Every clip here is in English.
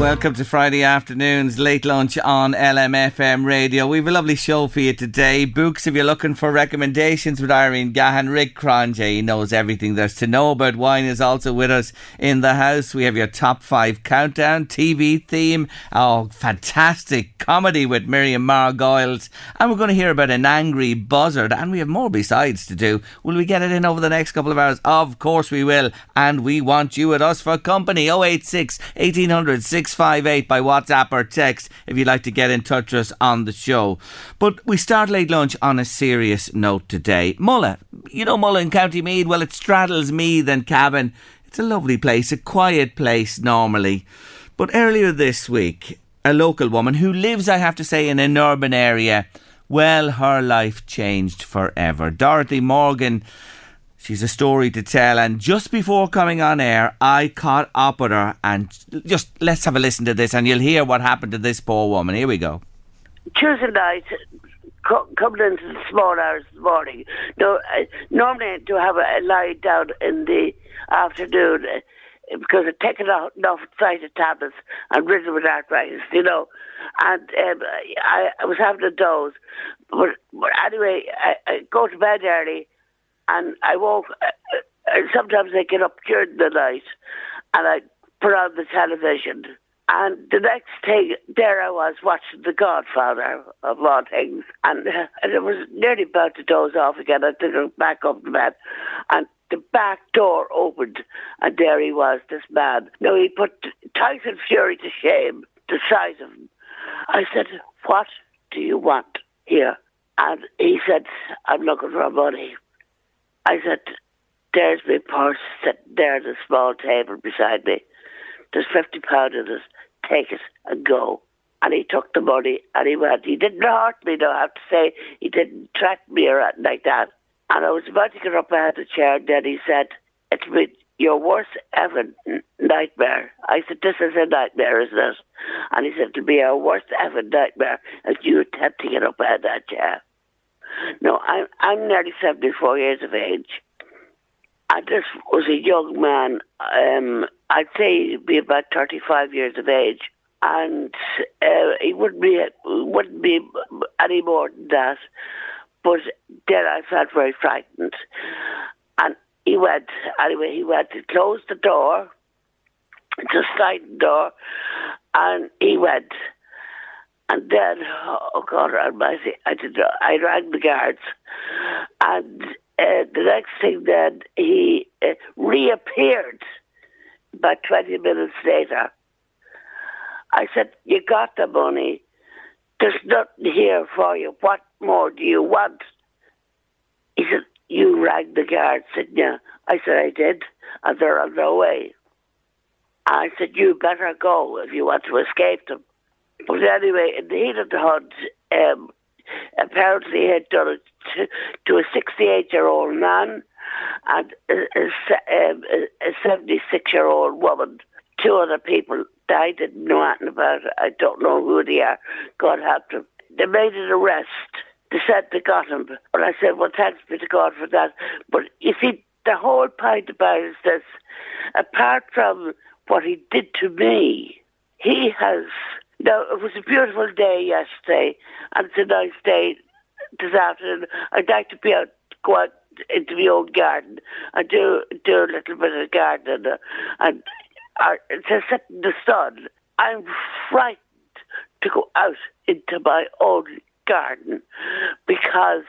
Welcome to Friday afternoon's late lunch on LMFM radio. We've a lovely show for you today. Books, if you're looking for recommendations with Irene Gahan, Rick Cronje, he knows everything there's to know about wine, is also with us in the house. We have your top five countdown, TV theme, oh, fantastic comedy with Miriam Margolyes, and we're going to hear about an angry buzzard, and we have more besides to do. Will we get it in over the next couple of hours? Of course we will, and we want you with us for company. 086 1800 658 by WhatsApp or text if you'd like to get in touch with us on the show. But we start late lunch on a serious note today. Mullagh, you know Mullagh in County Meath? well, it straddles Meath and Cavan. It's a lovely place, a quiet place normally. But earlier this week, a local woman who lives, I have to say, in an urban area, well, her life changed forever. Dorothy Morgan She's a story to tell, and just before coming on air, I caught up with her, and just let's have a listen to this, and you'll hear what happened to this poor woman. Here we go. Tuesday night, co- coming into the small hours of the morning. No, uh, normally do have a, lie down in the afternoon uh, because I've taken enough, enough cited tablets and ridden with arthritis, you know. And um, I, I was having a doze. But, but anyway, I, I go to bed early and I woke. Uh, uh, sometimes I get up during the night, and I put on the television. And the next thing, there I was watching The Godfather of all things, and, uh, and it was nearly about to doze off again. I took it back up the bed, and the back door opened, and there he was, this man. Now he put Tyson Fury to shame, the size of him. I said, "What do you want here?" And he said, "I'm looking for money." I said, there's my purse sitting there at a small table beside me. There's fifty pound in it. Take it and go. And he took the money and he went. He didn't hurt me, though, I have to say. He didn't threaten me or anything like that. And I was about to get up out of the chair, and then he said, It's been your worst ever nightmare. I said, This is a nightmare, isn't it? And he said, It'll be our worst ever nightmare if you attempt to get up out of that chair. No, I'm, I'm nearly 74 years of age. I just was a young man, um, I'd say he'd be about 35 years of age. And uh, he wouldn't be, wouldn't be any more than that. But then I felt very frightened. And he went, anyway, he went to close the door, the sliding door, and he went. And then, oh God almighty, I did I rang the guards. And uh, the next thing then, he uh, reappeared about 20 minutes later. I said, you got the money. There's nothing here for you. What more do you want? He said, you rang the guards, didn't you? I said, I did. And they're on their way. I said, you better go if you want to escape them. But anyway, in the heat of the hunt, um, apparently he had done it to, to a 68 year old man and a, a, um, a 76 year old woman. Two other people I didn't know anything about it. I don't know who they are. God help them. They made an arrest. They said they got him. But I said, well, thanks be to God for that. But you see, the whole point about it is this. Apart from what he did to me, he has no, it was a beautiful day yesterday, and it's a nice day this afternoon. I'd like to be out, go out into my own garden and do do a little bit of gardening and uh, to sit in the sun. I'm frightened to go out into my own garden because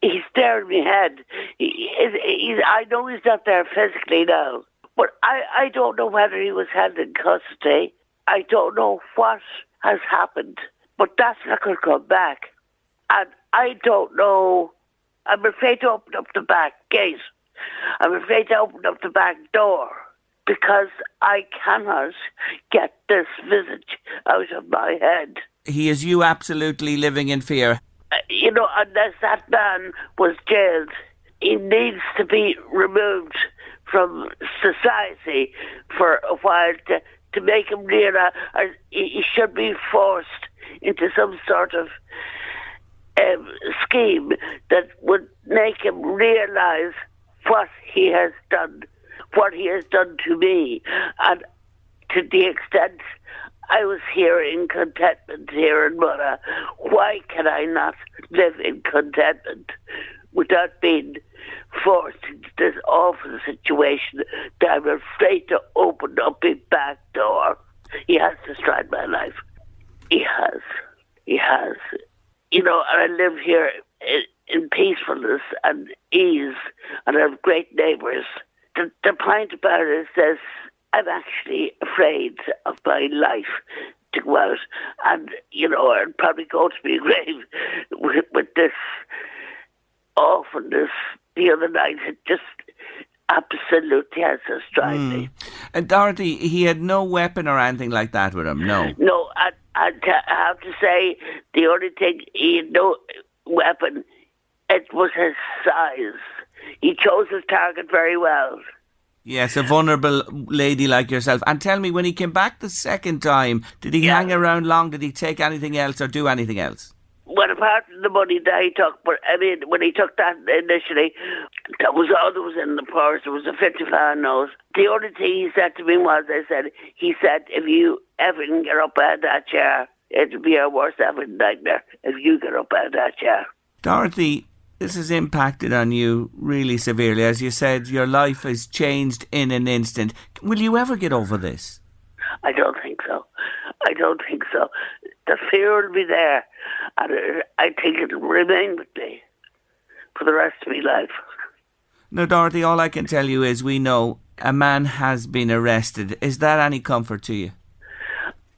he's there in my head. He, he's, I know he's not there physically now, but I, I don't know whether he was held in custody I don't know what has happened, but that's not going to come back. And I don't know. I'm afraid to open up the back gate. I'm afraid to open up the back door because I cannot get this visage out of my head. He is you absolutely living in fear. Uh, you know, unless that man was jailed, he needs to be removed from society for a while to, to make him realize he, should be forced into some sort of um, scheme that would make him realize what he has done, what he has done to me, and to the extent I was here in contentment here in Murrah, why can I not live in contentment without being forced this awful situation that I'm afraid to open up his back door? He has destroyed my life. He has. He has. You know, and I live here in, in peacefulness and ease, and I have great neighbours. The, the point about it is this I'm actually afraid of my life to go out and, you know, and probably go to my grave with, with this awfulness the other night. It just absolutely has destroyed mm. me. And Dorothy, he had no weapon or anything like that with him, no? No, I, I, I have to say, the only thing, he had no weapon, it was his size. He chose his target very well. Yes, a vulnerable lady like yourself. And tell me, when he came back the second time, did he yeah. hang around long? Did he take anything else or do anything else? Well, apart from the money that he took, but I mean, when he took that initially, that was all that was in the purse. It was a 50 pound note. The only thing he said to me was, I said, he said, if you ever can get up out of that chair, it'll be our worst ever nightmare if you get up out of that chair. Dorothy, this has impacted on you really severely. As you said, your life has changed in an instant. Will you ever get over this? I don't think so. I don't think so. The fear will be there, and uh, I think it'll remain with me for the rest of my life. No, Dorothy, all I can tell you is we know a man has been arrested. Is that any comfort to you?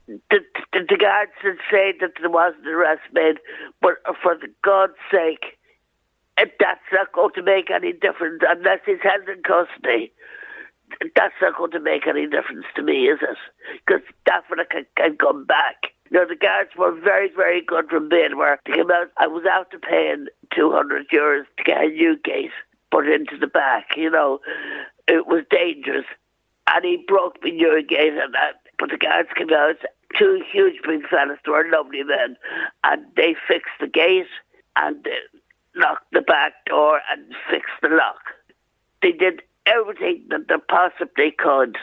The, the, the guards did say that there was an arrest made, but for the God's sake, that's not going to make any difference unless he's held in custody. That's not going to make any difference to me, is it? Because Daphne can, can come back. Now, the guards were very, very good from Bidware. They came out, I was after paying 200 euros to get a new gate put into the back, you know. It was dangerous. And he broke me new gate and that. But the guards came out, two huge big fellas, they were lovely men, and they fixed the gate and uh, locked the back door and fixed the lock. They did everything that they possibly could.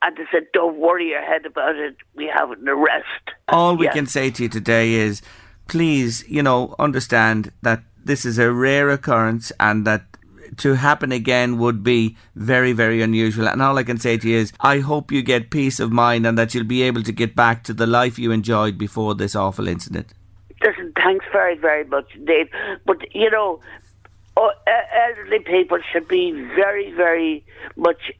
And they said, don't worry your head about it. We have an arrest. All we yes. can say to you today is, please, you know, understand that this is a rare occurrence and that to happen again would be very, very unusual. And all I can say to you is, I hope you get peace of mind and that you'll be able to get back to the life you enjoyed before this awful incident. Listen, thanks very, very much Dave. But, you know, elderly people should be very, very much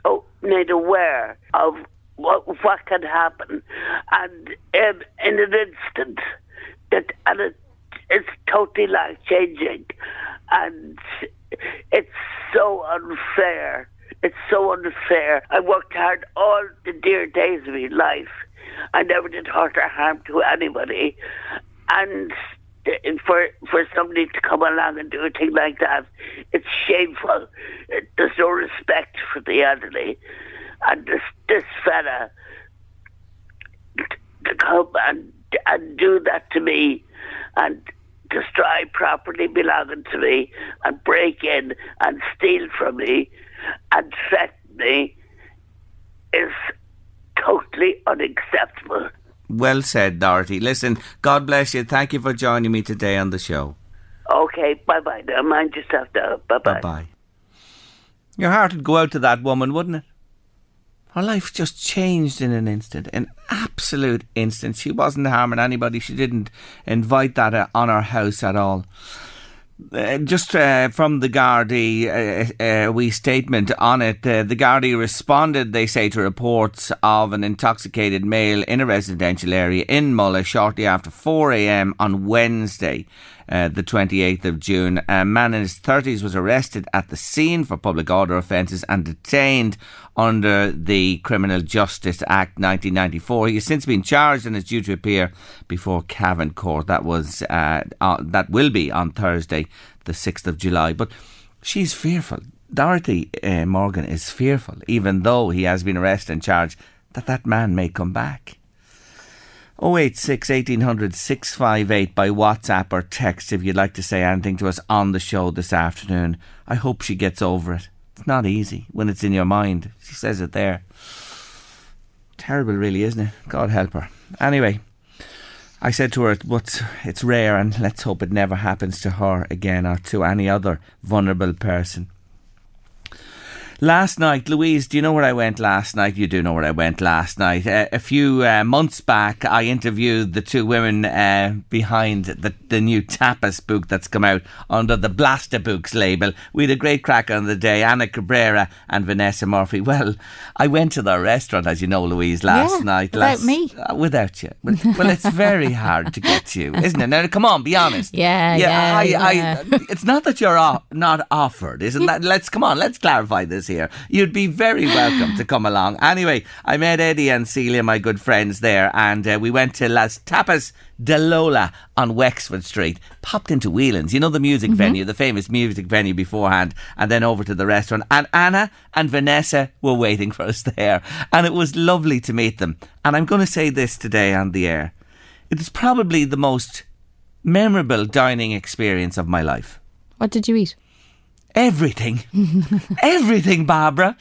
made aware of what, what can happen. And um, in an instant, that, and it, it's totally life changing. And it's so unfair. It's so unfair. I worked hard all the dear days of my life. I never did hurt or harm to anybody and for for somebody to come along and do a thing like that, it's shameful. There's no respect for the elderly, and this this fella to come and and do that to me, and destroy property belonging to me, and break in and steal from me, and threaten me, is totally unacceptable. Well said, Dorothy. Listen, God bless you. Thank you for joining me today on the show. Okay, bye bye. Mind yourself now. Bye bye. Bye bye. Your heart would go out to that woman, wouldn't it? Her life just changed in an instant, an absolute instant. She wasn't harming anybody. She didn't invite that on her house at all. Uh, just uh, from the Gardaí, uh, uh, wee statement on it. Uh, the Gardaí responded, they say, to reports of an intoxicated male in a residential area in Mullagh shortly after 4 a.m. on Wednesday. Uh, the 28th of June. A man in his 30s was arrested at the scene for public order offences and detained under the Criminal Justice Act 1994. He has since been charged and is due to appear before Cavan Court. That was uh, that will be on Thursday, the 6th of July. But she's fearful. Dorothy uh, Morgan is fearful, even though he has been arrested and charged, that that man may come back. 086 1800 658 by WhatsApp or text if you'd like to say anything to us on the show this afternoon. I hope she gets over it. It's not easy when it's in your mind. She says it there. Terrible, really, isn't it? God help her. Anyway, I said to her, "What's it's rare, and let's hope it never happens to her again or to any other vulnerable person." Last night, Louise, do you know where I went last night? You do know where I went last night. Uh, a few uh, months back, I interviewed the two women uh, behind the, the new tapas book that's come out under the Blasta Books label. We had a great crack on the day, Anna Cabrera and Vanessa Murphy. Well, I went to their restaurant, as you know, Louise, last yeah, night. Without last, me. Uh, without you. Well, well, it's very hard to get you, isn't it? Now, come on, be honest. Yeah, yeah, I, yeah. I, it's not that you're off, not offered, isn't that? Let's come on, let's clarify this here. You'd be very welcome to come along. Anyway, I met Eddie and Celia, my good friends there, and uh, we went to Las Tapas de Lola on Wexford Street. Popped into Whelan's, you know the music venue, the famous music venue beforehand, and then over to the restaurant. And Anna and Vanessa were waiting for us there, and it was lovely to meet them. And I'm going to say this today on the air: it is probably the most memorable dining experience of my life. What did you eat? Everything. Everything, Barbara.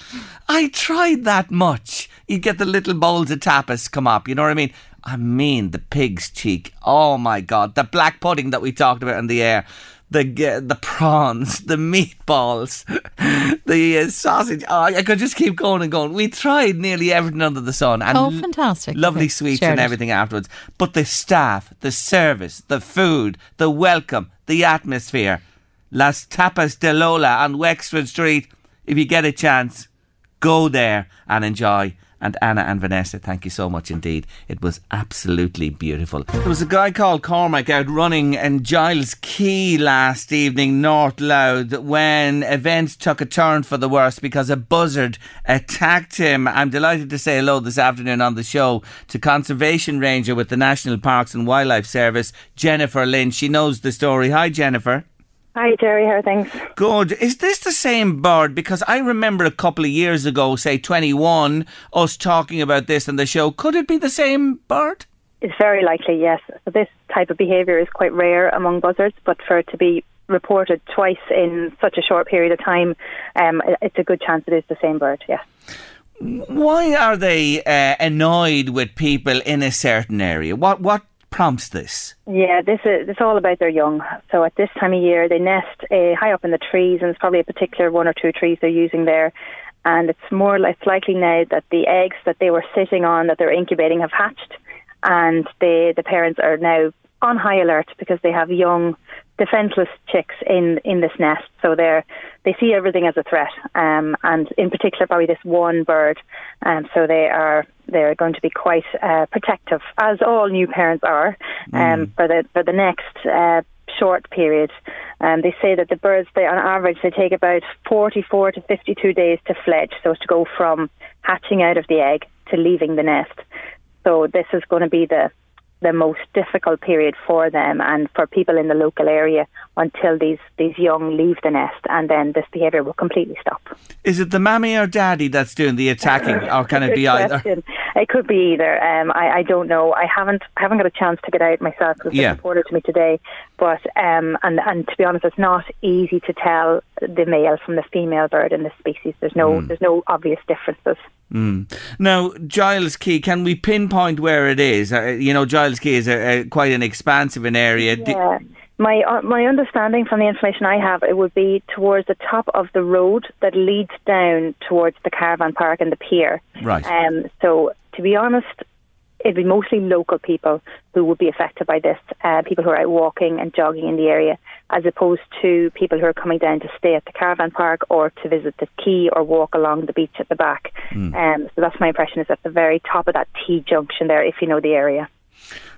I tried that much. You get the little bowls of tapas come up, you know what I mean? I mean, the pig's cheek. Oh my God. The black pudding that we talked about in the air. The g- the prawns, the meatballs, the uh, sausage. Oh, I could just keep going and going. We tried nearly everything under the sun. And Oh, fantastic. Lovely Okay, sweets shared and it. everything afterwards. But the staff, the service, the food, the welcome, the atmosphere. Las Tapas de Lola on Wexford Street. If you get a chance, go there and enjoy. And Anna and Vanessa, thank you so much indeed. It was absolutely beautiful. There was a guy called Cormac out running in Giles Quay last evening, North Louth, when events took a turn for the worse because a buzzard attacked him. I'm delighted to say hello this afternoon on the show to Conservation Ranger with the National Parks and Wildlife Service, Jennifer Lynch. She knows the story. Hi, Jennifer. Hi, Jerry. How are things? Good. Is this the same bird? Because I remember a couple of years ago, say 21, us talking about this on the show. Could it be the same bird? It's very likely, yes. This type of behaviour is quite rare among buzzards, but for it to be reported twice in such a short period of time, um, it's a good chance it is the same bird, yes. Why are they uh, annoyed with people in a certain area? What what prompts this? Yeah, this is it's all about their young. So at this time of year, they nest uh, high up in the trees, and it's probably a particular one or two trees they're using there. And it's more it's likely now that the eggs that they were sitting on that they're incubating have hatched, and the the parents are now on high alert because they have young defenseless chicks in in this nest. So they're they see everything as a threat, um, and in particular probably this one bird. Um, so they are they're going to be quite uh, protective, as all new parents are, um, for the for the next. Uh, short period um, they say that the birds they on average they take about 44 to 52 days to fledge so to go from hatching out of the egg to leaving the nest so this is going to be the the most difficult period for them and for people in the local area until these, these young leave the nest and then this behaviour will completely stop. Is it the mammy or daddy that's doing the attacking, or can it be either? question. It could be either. Um, I, I don't know. I haven't I haven't got a chance to get out myself because Yeah. reported to me today. But um, and and to be honest, it's not easy to tell the male from the female bird in this species. There's no Hmm. there's no obvious differences. Now, Giles Quay, can we pinpoint where it is? Uh, you know, Giles Quay is a, a, quite an expansive an area. Yeah. My uh, my understanding from the information I have, it would be towards the top of the road that leads down towards the caravan park and the pier. Right. Um, so to be honest, it'd be mostly local people who would be affected by this. Uh, people who are out walking and jogging in the area, as opposed to people who are coming down to stay at the caravan park or to visit the quay or walk along the beach at the back. Um, so that's my impression. Is at the very top of that T junction there, if you know the area.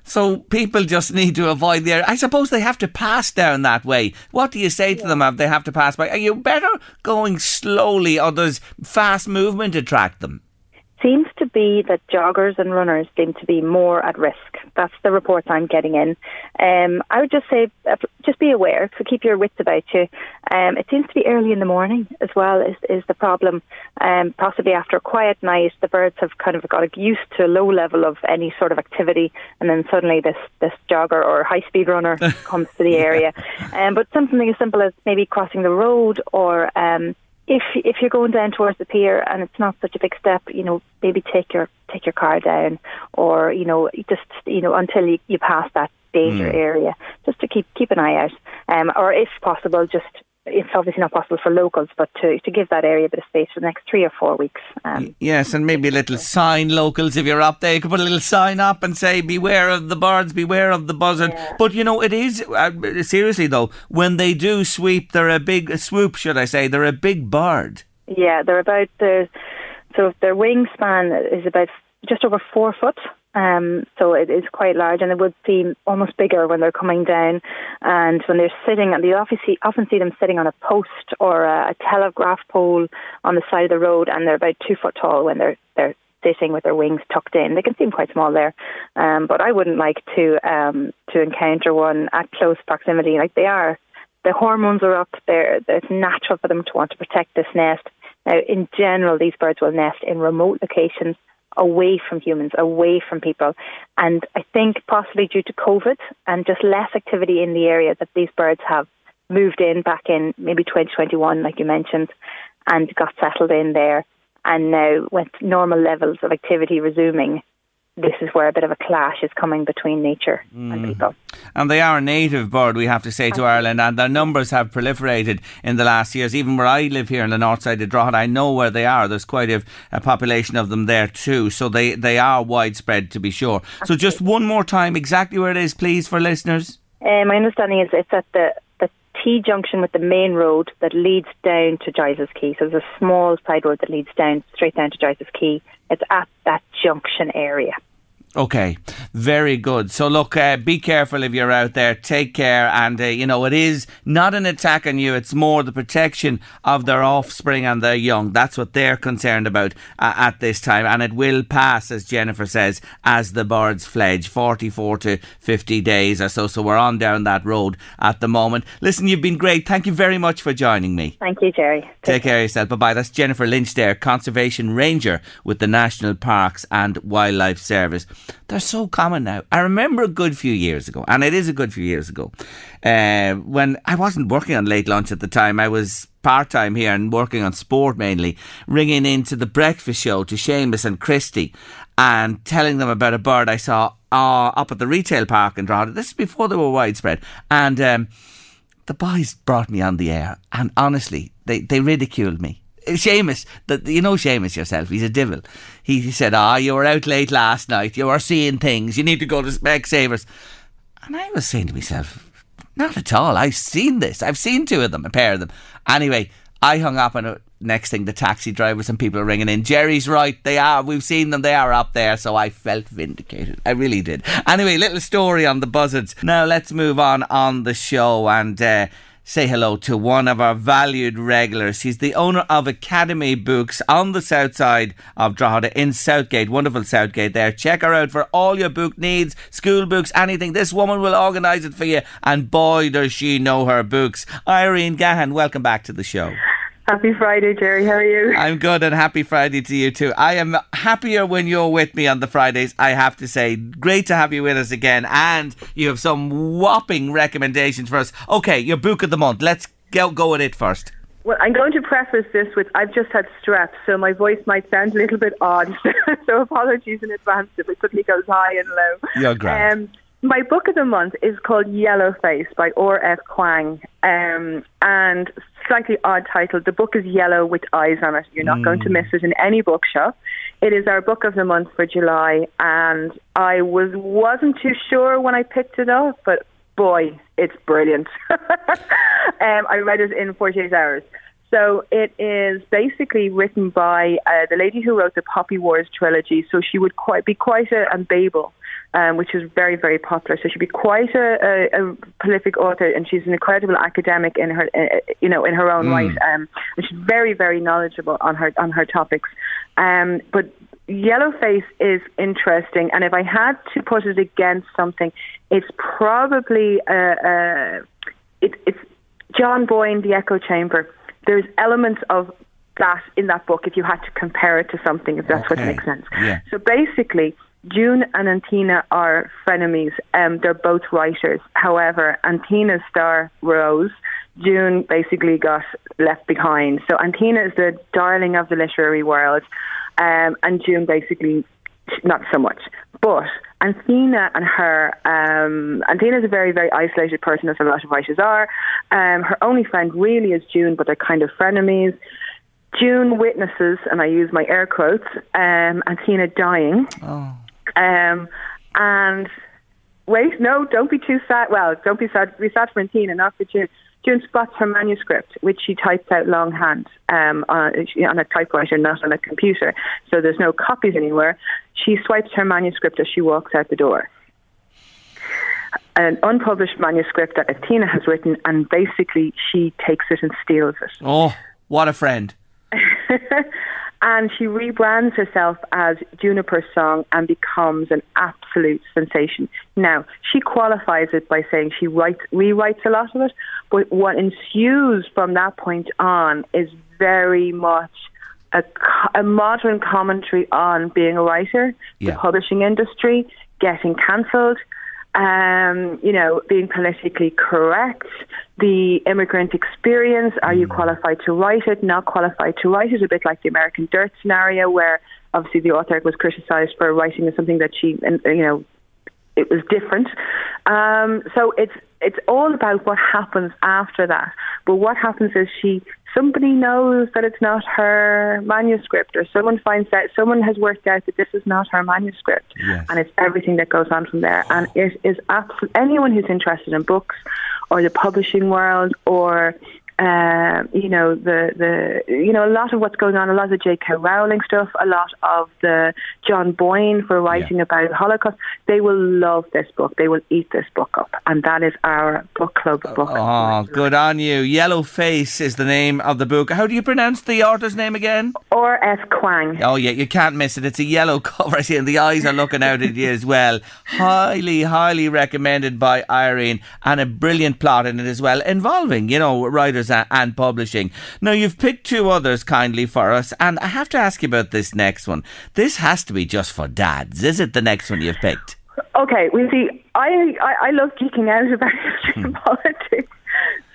So people just need to avoid the area. I suppose they have to pass down that way. What do you say to yeah. them if they have to pass by? Are you better going slowly or does fast movement attract them? seems be that joggers and runners seem to be more at risk. That's the reports I'm getting in. Um, I would just say, uh, just be aware, so keep your wits about you. Um, it seems to be early in the morning as well is, is the problem. Um, possibly after a quiet night, the birds have kind of got used to a low level of any sort of activity, and then suddenly this, this jogger or high speed runner comes to the area. Um, but something as simple as maybe crossing the road or um, if if you're going down towards the pier and it's not such a big step, you know, maybe take your take your car down, or you know, just you know until you, you pass that danger mm. area, just to keep keep an eye out, um, or if possible, just it's obviously not possible for locals, but to, to give that area a bit of space for the next three or four weeks. Um, yes, and maybe a little sign, locals, if you're up there, you could put a little sign up and say, beware of the birds, beware of the buzzard. Yeah. But, you know, it is, uh, seriously though, when they do sweep, they're a big, swoop, should I say, they're a big bird. Yeah, they're about, the, so their wingspan is about just over four foot. Um, so it is quite large, and it would seem almost bigger when they're coming down. And when they're sitting, and you obviously often see them sitting on a post or a, a telegraph pole on the side of the road, and they're about two foot tall when they're they're sitting with their wings tucked in. They can seem quite small there, um, but I wouldn't like to um, to encounter one at close proximity. Like they are, the hormones are up. There, it's natural for them to want to protect this nest. Now, in general, these birds will nest in remote locations away from humans, away from people. And I think possibly due to COVID and just less activity in the area that these birds have moved in back in maybe 2021, like you mentioned, and got settled in there. And now, with normal levels of activity resuming, this is where a bit of a clash is coming between nature mm. and people. And they are a native bird, we have to say, to Ireland, and their numbers have proliferated in the last years. Even where I live here in the north side of Drogheda, I know where they are. There's quite a, a population of them there too, so they, they are widespread to be sure. So just one more time, exactly where it is, please, for listeners. Uh, my understanding is it's at the the T junction with the main road that leads down to Giles's Quay. So there's a small side road that leads down straight down to Giles's Quay. It's at that junction area. Okay, very good. So look, uh, be careful if you're out there. Take care, and uh, you know it is not an attack on you. It's more the protection of their offspring and their young. That's what they're concerned about uh, at this time, and it will pass, as Jennifer says, as the birds fledge, forty-four to fifty days or so. So we're on down that road at the moment. Listen, you've been great. Thank you very much for joining me. Thank you, Jerry. Take, Take care of yourself. Bye bye. That's Jennifer Lynch there, conservation ranger with the National Parks and Wildlife Service. They're so common now. I remember a good few years ago, and it is a good few years ago, uh, when I wasn't working on late lunch at the time. I was part time here and working on sport mainly, ringing into the breakfast show to Seamus and Christy and telling them about a bird I saw uh, up at the retail park in Drogheda. This is before they were widespread. And um, the boys brought me on the air, and honestly, they, they ridiculed me. Seamus, that you know Seamus yourself, he's a devil. He, he said, Ah, you were out late last night, you were seeing things, you need to go to Specsavers. And I was saying to myself, Not at all, I've seen this. I've seen two of them, a pair of them. Anyway, I hung up and uh, next thing the taxi drivers and people are ringing in. Jerry's right, they are. We've seen them, they are up there. So I felt vindicated. I really did. Anyway, little story on the buzzards. Now let's move on on the show and. Uh, say hello to one of our valued regulars. He's the owner of Academy Books on the south side of Drogheda in Southgate. Wonderful Southgate there. Check her out for all your book needs, school books, anything. This woman will organise it for you. And boy, does she know her books. Irene Gahan, welcome back to the show. Happy Friday, Jerry. How are you? I'm good and happy Friday to you too. I am happier when you're with me on the Fridays, I have to say. Great to have you with us again. And you have some whopping recommendations for us. Okay, your book of the month. Let's go, go with it first. Well, I'm going to preface this with I've just had strep, so my voice might sound a little bit odd. so apologies in advance if it suddenly goes high and low. You're great. Um, my book of the month is called Yellow Face by R.F. Kuang, um, and slightly odd title. The book is yellow with eyes on it. You're not mm. going to mm. miss it in any bookshop. It is our book of the month for July, and I was wasn't too sure when I picked it up, but boy, it's brilliant. um, I read it in 48 hours. So it is basically written by uh, the lady who wrote the Poppy Wars trilogy. So she would quite be quite a, a Babel um, which is very, very popular. So she'd be quite a, a, a, prolific author, and she's an incredible academic in her, uh, you know, in her own mm. right. Um, and she's very, very knowledgeable on her on her topics. Um, but Yellowface is interesting, and if I had to put it against something, it's probably uh, uh, it, it's John Boyne, The Echo Chamber. There's elements of that in that book if you had to compare it to something, if that's okay. what makes sense. Yeah. So basically, June and Antina are frenemies. Um, they're both writers. However, Antina's star rose. June basically got left behind. So Antina is the darling of the literary world, um, and June basically not so much. But Athena and her, um, is a very, very isolated person, as a lot of writers are. Um, her only friend really is June, but they're kind of frenemies. June witnesses, and I use my air quotes, um, dying. Oh. Um, and wait, no, don't be too sad. Well, don't be sad. Be sad for Athena, not for June. June spots her manuscript, which she types out longhand um, on, on a typewriter, not on a computer. So there's no copies anywhere. She swipes her manuscript as she walks out the door. An unpublished manuscript that Athena has written, and basically she takes it and steals it. Oh, what a friend! and she rebrands herself as Juniper Song and becomes an absolute sensation. Now, she qualifies it by saying she writes, rewrites a lot of it, but what ensues from that point on is very much a, a modern commentary on being a writer, yeah. the publishing industry, getting cancelled, um, you know, being politically correct, the immigrant experience. Are you mm. qualified to write it? Not qualified to write it? A bit like the American Dirt scenario, where obviously the author was criticised for writing something that she, you know, it was different. Um, so it's it's all about what happens after that. But what happens is she somebody knows that it's not her manuscript, or someone finds out someone has worked out that this is not her manuscript, yes. and it's everything that goes on from there. And oh. it is absolutely anyone who's interested in books or the publishing world or uh, you know the the you know a lot of what's going on, a lot of the J.K. Rowling stuff, a lot of the John Boyne for writing yeah. about Holocaust. They will love this book. They will eat this book up, and that is our book club book. Oh, good on you! Yellow Face is the name of the book. How do you pronounce the author's name again? R. S. Kuang. Oh yeah, you can't miss it. It's a yellow cover, I see, and the eyes are looking out at you as well. Highly, highly recommended by Irene, and a brilliant plot in it as well, involving you know writers and Publishing. Now, you've picked two others kindly for us, and I have to ask you about this next one. This has to be just for dads, is it? The next one you've picked? Okay, we see. I, I, I love geeking out about history and politics.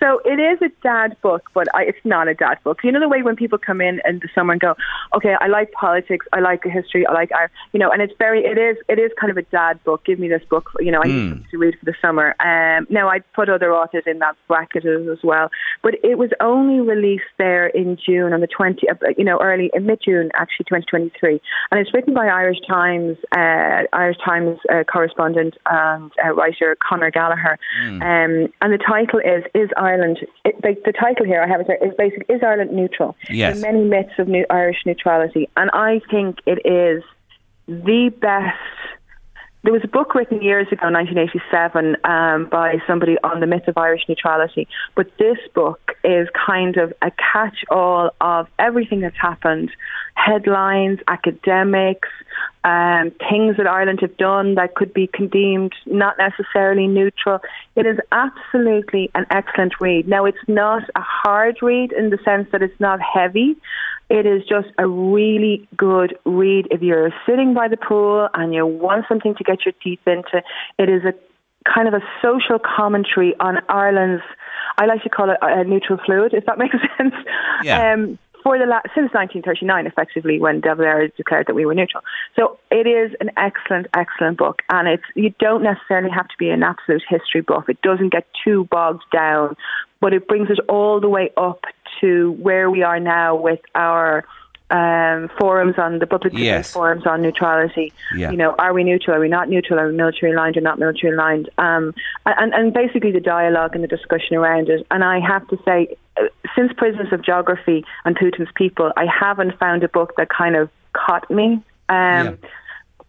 So it is a dad book, but I, it's not a dad book. You know the way when people come in and the summer and go, okay, I like politics, I like history, I like art, you know, and it's very, it is, it is kind of a dad book. Give me this book, you know, I mm. need to read for the summer. Um, now I put other authors in that bracket as well, but it was only released there in June on the 20, uh, you know, early in mid June actually 2023, and it's written by Irish Times, uh, Irish Times uh, correspondent and uh, writer Conor Gallagher, mm. um, and the title is "Is Ireland." Ireland, it, the, the, title here I have is basically is Ireland neutral? Yes. There are many myths of new Irish neutrality, and I think it is the best. There was a book written years ago, 1987, um, by somebody on the myth of Irish neutrality. But this book is kind of a catch-all of everything that's happened: headlines, academics, um, things that Ireland have done that could be condemned, not necessarily neutral. It is absolutely an excellent read. Now, it's not a hard read in the sense that it's not heavy. It is just a really good read if you're sitting by the pool and you want something to get your teeth into. It is a kind of a social commentary on Ireland's. I like to call it a neutral fluid, if that makes sense. Yeah. Um, for the la- since 1939, effectively, when De Valera declared that we were neutral. So it is an excellent, excellent book, and it's you don't necessarily have to be an absolute history buff. It doesn't get too bogged down, but it brings it all the way up to where we are now with our um, forums on the public yes. forums on neutrality. Yeah. You know, are we neutral? Are we not neutral? Are we military aligned or not military aligned? Um, and, and basically the dialogue and the discussion around it. And I have to say, since Prisons of Geography and Putin's People, I haven't found a book that kind of caught me. Um, yeah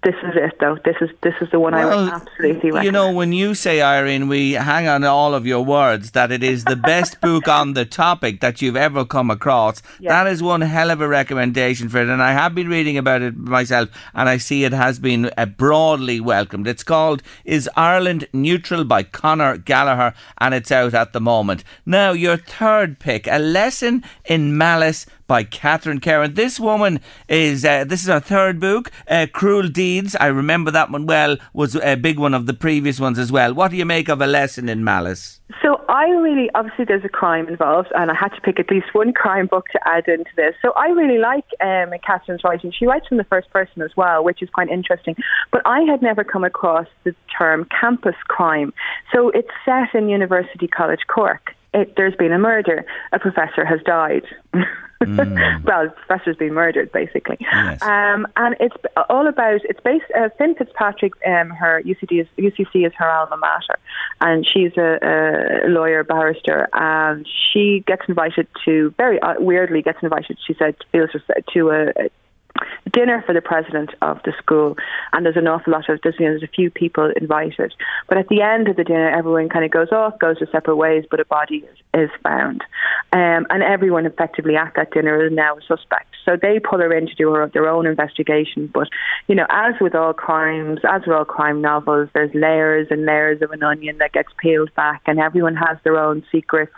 this is it though. This is this is the one well, I would absolutely recommend. You know, when you say Irene, we hang on all of your words that it is the best book on the topic that you've ever come across. That is one hell of a recommendation for it, and I have been reading about it myself, and I see it has been uh, broadly welcomed. It's called "Is Ireland Neutral" by Conor Gallagher, and it's out at the moment. Now, your third pick, a lesson in malice by Catherine Kirwan. This woman is uh, this is her third book, uh, Cruel Deeds. I remember that one well. Was a big one of the previous ones as well. What do you make of a lesson in malice? So I really obviously there's a crime involved, and I had to pick at least one crime book to add into this. So I really like um, Catherine's writing. She writes from the first person as well, which is quite interesting. But I had never come across the term campus crime. So it's set in University College Cork. It, there's been a murder. A professor has died. Mm. well, the professor's been murdered, basically. Yes. Um, and it's all about, it's based, uh, Finn Fitzpatrick, um, her UCD is, UCC is her alma mater, and she's a, a lawyer, barrister, and she gets invited to, very uh, weirdly gets invited, she said, feels to a, dinner for the president of the school, and there's an awful lot of there's, you know, there's a few people invited. But at the end of the dinner, everyone kind of goes off, goes their separate ways, but a body is, is found, um, and everyone effectively at that dinner is now a suspect. So they pull her in to do her, their own investigation. But you know, as with all crimes, as with all crime novels, there's layers and layers of an onion that gets peeled back, and everyone has their own secrets.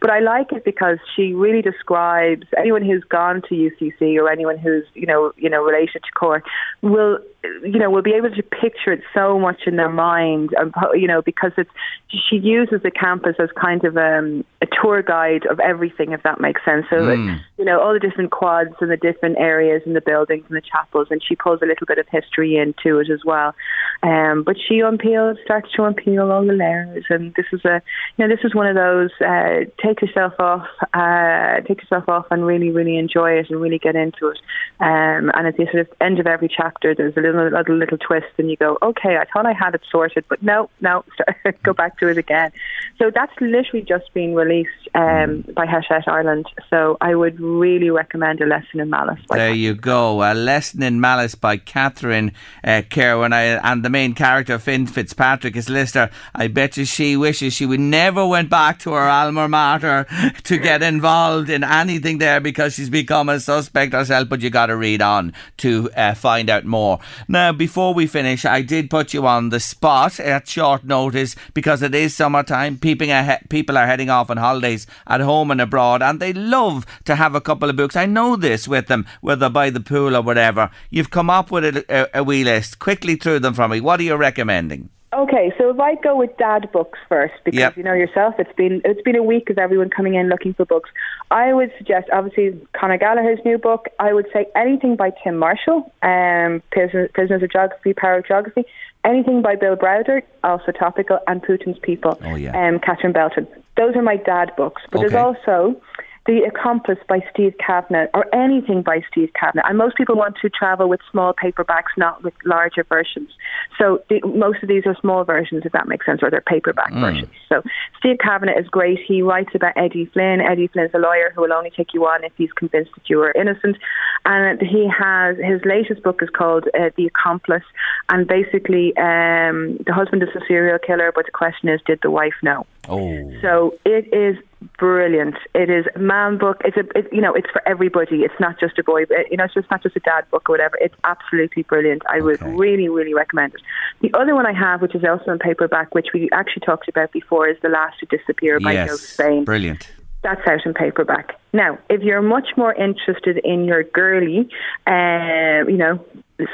But I like it because she really describes anyone who's gone to UCC or anyone who's you know you know related to Cork will you know will be able to picture it so much in their mind and you know because it's she uses the campus as kind of um, a tour guide of everything if that makes sense. So mm. you know all the different quads and the different areas and the buildings and the chapels and she pulls a little bit of history into it as well. Um, but she unpeels starts to unpeel all the layers and this is a you know this is one of those uh, take yourself off uh, take yourself off and really really enjoy it and really get into it. Um, and at the sort of end of every chapter there's a little little, little, little twist, and you go, okay, I thought I had it sorted, but no, no, go back to it again. So that's literally just been released um, by Hachette Ireland. So I would really recommend A Lesson in Malice. there you go, A Lesson in Malice by Catherine uh, Kirwan, and the main character Finn Fitzpatrick is Lister. I bet you she wishes she would never went back to her alma mater to get involved in anything there because she's become a suspect herself. But you got to read on to uh, find out more. Now, before we finish, I did put you on the spot at short notice because it is summertime. People are heading off on holidays at home and abroad, and they love to have a couple of books. I know this with them, whether by the pool or whatever. You've come up with a, a, a wee list. Quickly through them for me. What are you recommending? Okay, so if I go with dad books first, because yep. you know yourself, it's been it's been a week of everyone coming in looking for books. I would suggest, obviously, Conor Gallagher's new book. I would say anything by Tim Marshall, um, Prisoners, Prisoners of Geography, Power of Geography. Anything by Bill Browder, also topical, and Putin's People, oh, yeah. um, Catherine Belton. Those are my dad books. But okay. there's also the Accomplice by Steve Cavanagh or anything by Steve Cavanagh. And most people want to travel with small paperbacks, not with larger versions. So the, most of these are small versions, if that makes sense, or they're paperback mm. versions. So Steve Cavanagh is great. He writes about Eddie Flynn. Eddie Flynn is a lawyer who will only take you on if he's convinced that you are innocent. And he has his latest book is called uh, The Accomplice. And basically, um, the husband is a serial killer, but the question is, did the wife know? Oh. So it is brilliant. It is a man book. It's a it, you know it's for everybody. It's not just a boy. You know it's just not just a dad book or whatever. It's absolutely brilliant. I would really really recommend it. The other one I have, which is also in paperback, which we actually talked about before, is The Last to Disappear by yes. Jo Spain. Brilliant. That's out in paperback. Now, if you're much more interested in your girly, uh, you know,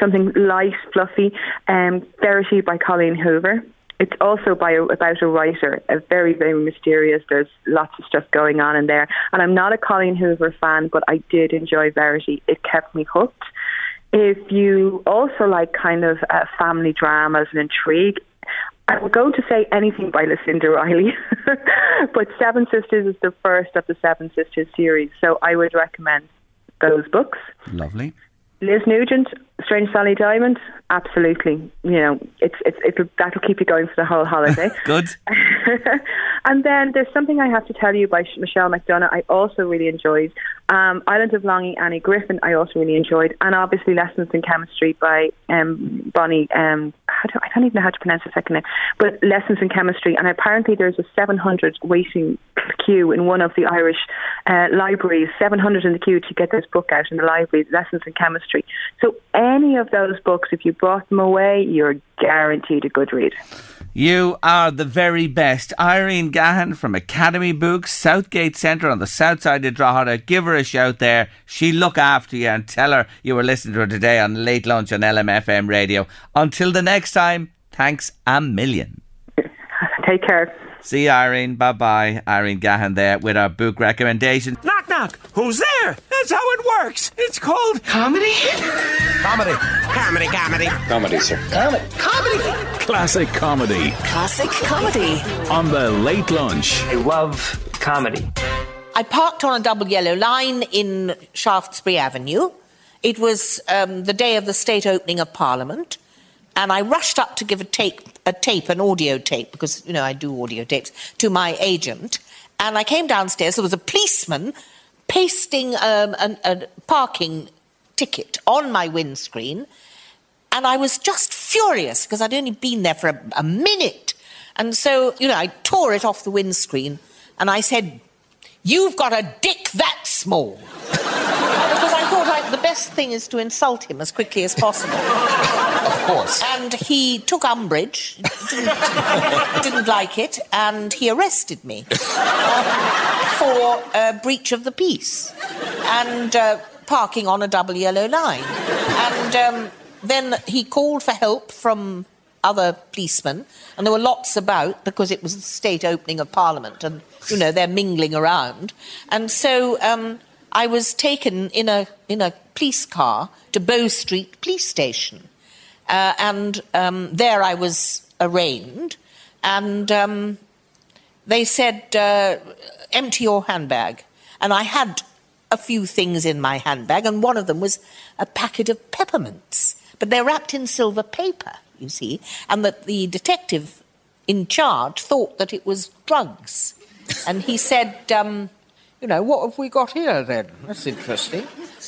something light, fluffy, um, Verity by Colleen Hoover it's also by a, about a writer, a very, very mysterious. There's lots of stuff going on in there. And I'm not a Colleen Hoover fan, but I did enjoy Verity. It kept me hooked. If you also like kind of uh, family dramas and intrigue, I'm going to say anything by Lucinda Riley, but Seven Sisters is the first of the Seven Sisters series, so I would recommend those books. Lovely. Liz Nugent, Strange Sally Diamond, absolutely. You know, it's it's it'll, that'll keep you going for the whole holiday. Good. and then there's something I have to tell you by Michelle McDonough. I also really enjoyed um, Island of Longing. Annie Griffin. I also really enjoyed, and obviously Lessons in Chemistry by um, Bonnie. Um, do, I don't even know how to pronounce the second name, but Lessons in Chemistry. And apparently there's a 700 waiting queue in one of the Irish uh, libraries. 700 in the queue to get this book out in the library. Lessons in Chemistry. So any of those books, if you brought them away, you're guaranteed a good read. You are the very best. Irene Gahan from Academy Books, Southgate Centre on the south side of Drogheda. Give her a shout there. She'll look after you and tell her you were listening to her today on Late Lunch on LMFM radio. Until the next time, thanks a million. Take care. See you, Irene. Bye bye. Irene Gahan there with our book recommendation. Knock, knock. Who's there? That's how it works. It's called comedy. Comedy. Comedy, comedy. Comedy, sir. Comedy. Comedy. Classic comedy. Classic comedy. On the late lunch. I love comedy. I parked on a double yellow line in Shaftesbury Avenue. It was um, the day of the state opening of Parliament and I rushed up to give a tape, a tape, an audio tape, because you know I do audio tapes, to my agent. And I came downstairs. There was a policeman pasting um, an, a parking ticket on my windscreen, and I was just furious because I'd only been there for a, a minute. And so, you know, I tore it off the windscreen, and I said, "You've got a dick that small." because I thought I, the best thing is to insult him as quickly as possible. Of course. And he took umbrage, didn't, didn't like it, and he arrested me um, for uh, breach of the peace and uh, parking on a double yellow line. And um, then he called for help from other policemen, and there were lots about because it was the state opening of Parliament, and you know they're mingling around. And so um, I was taken in a in a police car to Bow Street Police Station, uh, and um, there I was arraigned, and um, they said, uh, "Empty your handbag," and I had a few things in my handbag, and one of them was a packet of peppermints, but they're wrapped in silver paper, you see, and that the detective in charge thought that it was drugs, and he said. Um, you know, what have we got here then? That's interesting.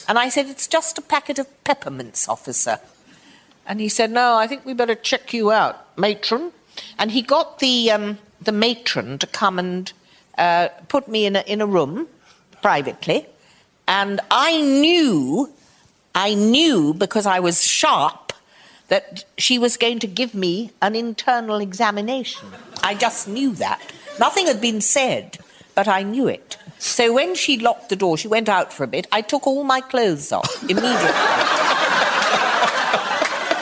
And I said, It's just a packet of peppermints, officer. And he said, No, I think we better check you out, matron. And he got the, um, the matron to come and uh, put me in a, in a room privately. And I knew, I knew because I was sharp, that she was going to give me an internal examination. I just knew that. Nothing had been said, but I knew it. So when she locked the door, she went out for a bit. I took all my clothes off immediately.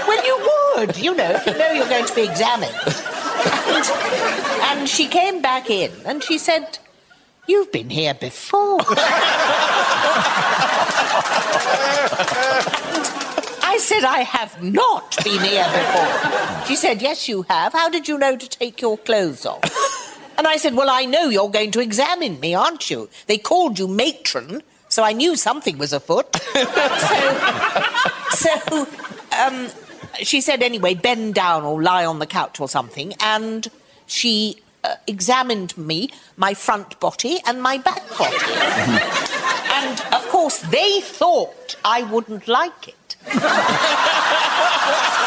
well, you would, you know, if you know you're going to be examined. And, and she came back in and she said, You've been here before. I said, I have not been here before. She said, Yes, you have. How did you know to take your clothes off? And I said, Well, I know you're going to examine me, aren't you? They called you matron, so I knew something was afoot. so, so um, she said, Anyway, bend down or lie on the couch or something. And she uh, examined me, my front body and my back body. and of course, they thought I wouldn't like it.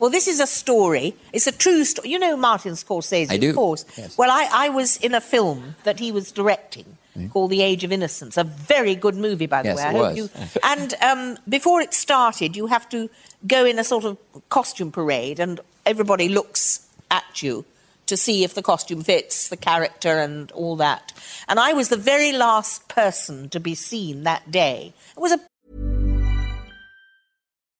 Well, this is a story. It's a true story. You know Martin Scorsese, I do. of course. Yes. Well, I, I was in a film that he was directing called The Age of Innocence. A very good movie, by the Yes, way. I hope you. And um, before it started, you have to go in a sort of costume parade, and everybody looks at you to see if the costume fits the character and all that. And I was the very last person to be seen that day. It was a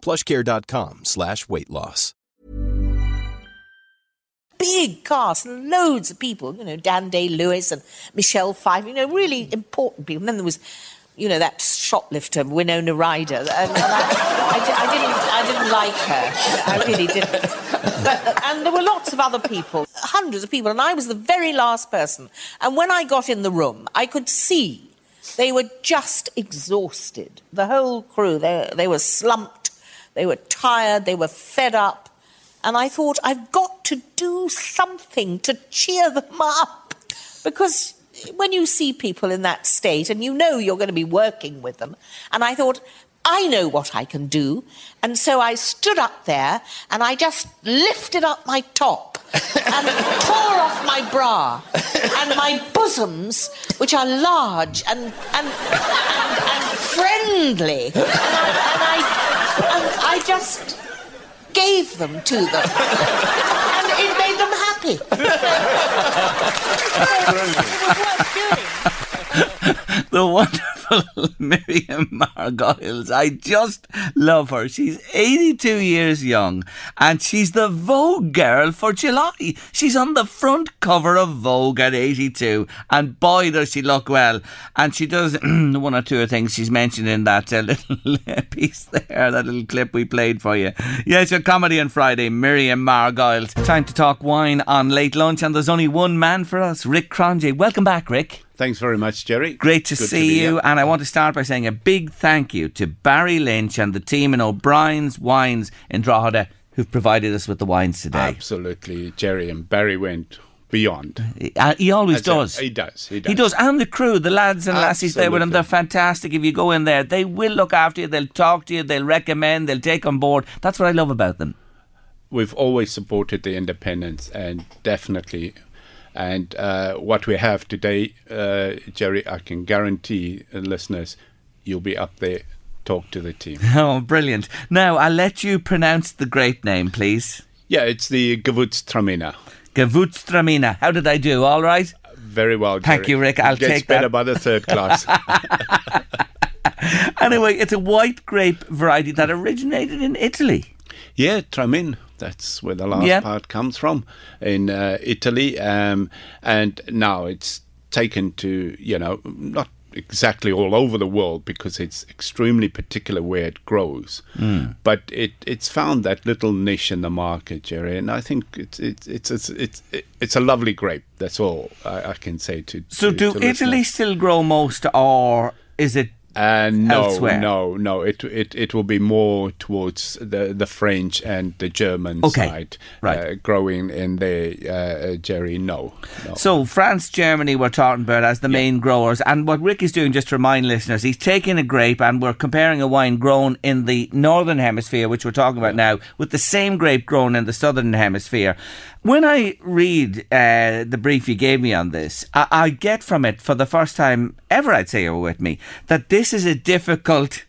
plushcare.com slash weight loss. big cast, loads of people, you know, Dan Day Lewis and Michelle Pfeiffer, you know, really important people. And then there was, you know, that shoplifter, Winona Ryder. And, and I, I, I didn't, I didn't like her. I really didn't. And there were lots of other people, hundreds of people, and I was the very last person. And when I got in the room, I could see they were just exhausted. The whole crew, they, they were slumped, they were tired, they were fed up. And I thought, I've got to do something to cheer them up. Because when you see people in that state and you know you're going to be working with them, and I thought, I know what I can do. And so I stood up there and I just lifted up my top and tore off my bra and my bosoms, which are large and, and, and, and friendly. And I, and, I, and I just gave them to them. and it made them happy. the wonderful Miriam Margolyes. I just love her. She's 82 years young and she's the Vogue girl for July. She's on the front cover of Vogue at 82 and boy does she look well. And she does one or two things she's mentioned in that uh, little piece there, that little clip we played for you. Yes, your comedy on Friday, Miriam Margolyes. Time to talk wine on late lunch and there's only one man for us, Rick Cronje. Welcome back, Rick. Thanks very much, Jerry. Great to Good see be you. here. And I want to start by saying a big thank you to Barry Lynch and the team in O'Brien's Wines in Drogheda who've provided us with the wines today. Absolutely, Jerry and Barry went beyond. Uh, he always does. He does. He does. He does, and the crew, the lads and lassies there with him, Absolutely. they're fantastic. If you go in there, they will look after you, they'll talk to you, they'll recommend, they'll take on board. That's what I love about them. We've always supported the independents, and definitely. And uh, what we have today, uh, Jerry, I can guarantee uh, listeners, you'll be up there. Talk to the team. Oh, brilliant. Now, I'll let you pronounce the grape name, please. Yeah, it's the Gewürztraminer. Gewürztraminer. How did I do? All right? Very well. Thank Jerry. you, Rick. I'll it gets take better that. by the third class. Anyway, it's a white grape variety that originated in Italy. Yeah, Tramin. That's where the last Yeah. part comes from in uh, Italy, um, and now it's taken to you know not exactly all over the world because it's extremely particular where it grows, Mm. but it it's found that little niche in the market, Jerry, and I think it's it's it's it's it's, it's a lovely grape. That's all I, I can say to. So, to, do to Italy listeners. still grow most, or is it Uh, no, elsewhere? no, no. It it it will be more towards the the French and the German Okay, side, right. Uh, growing in there, uh, Jerry. No, no. So France, Germany, we're talking about as the main growers, and what Rick is doing, just to remind listeners, he's taking a grape and we're comparing a wine grown in the northern hemisphere, which we're talking about now, with the same grape grown in the southern hemisphere. When I read uh, the brief you gave me on this, I, I get from it for the first time ever, I'd say you're with me, that this is a difficult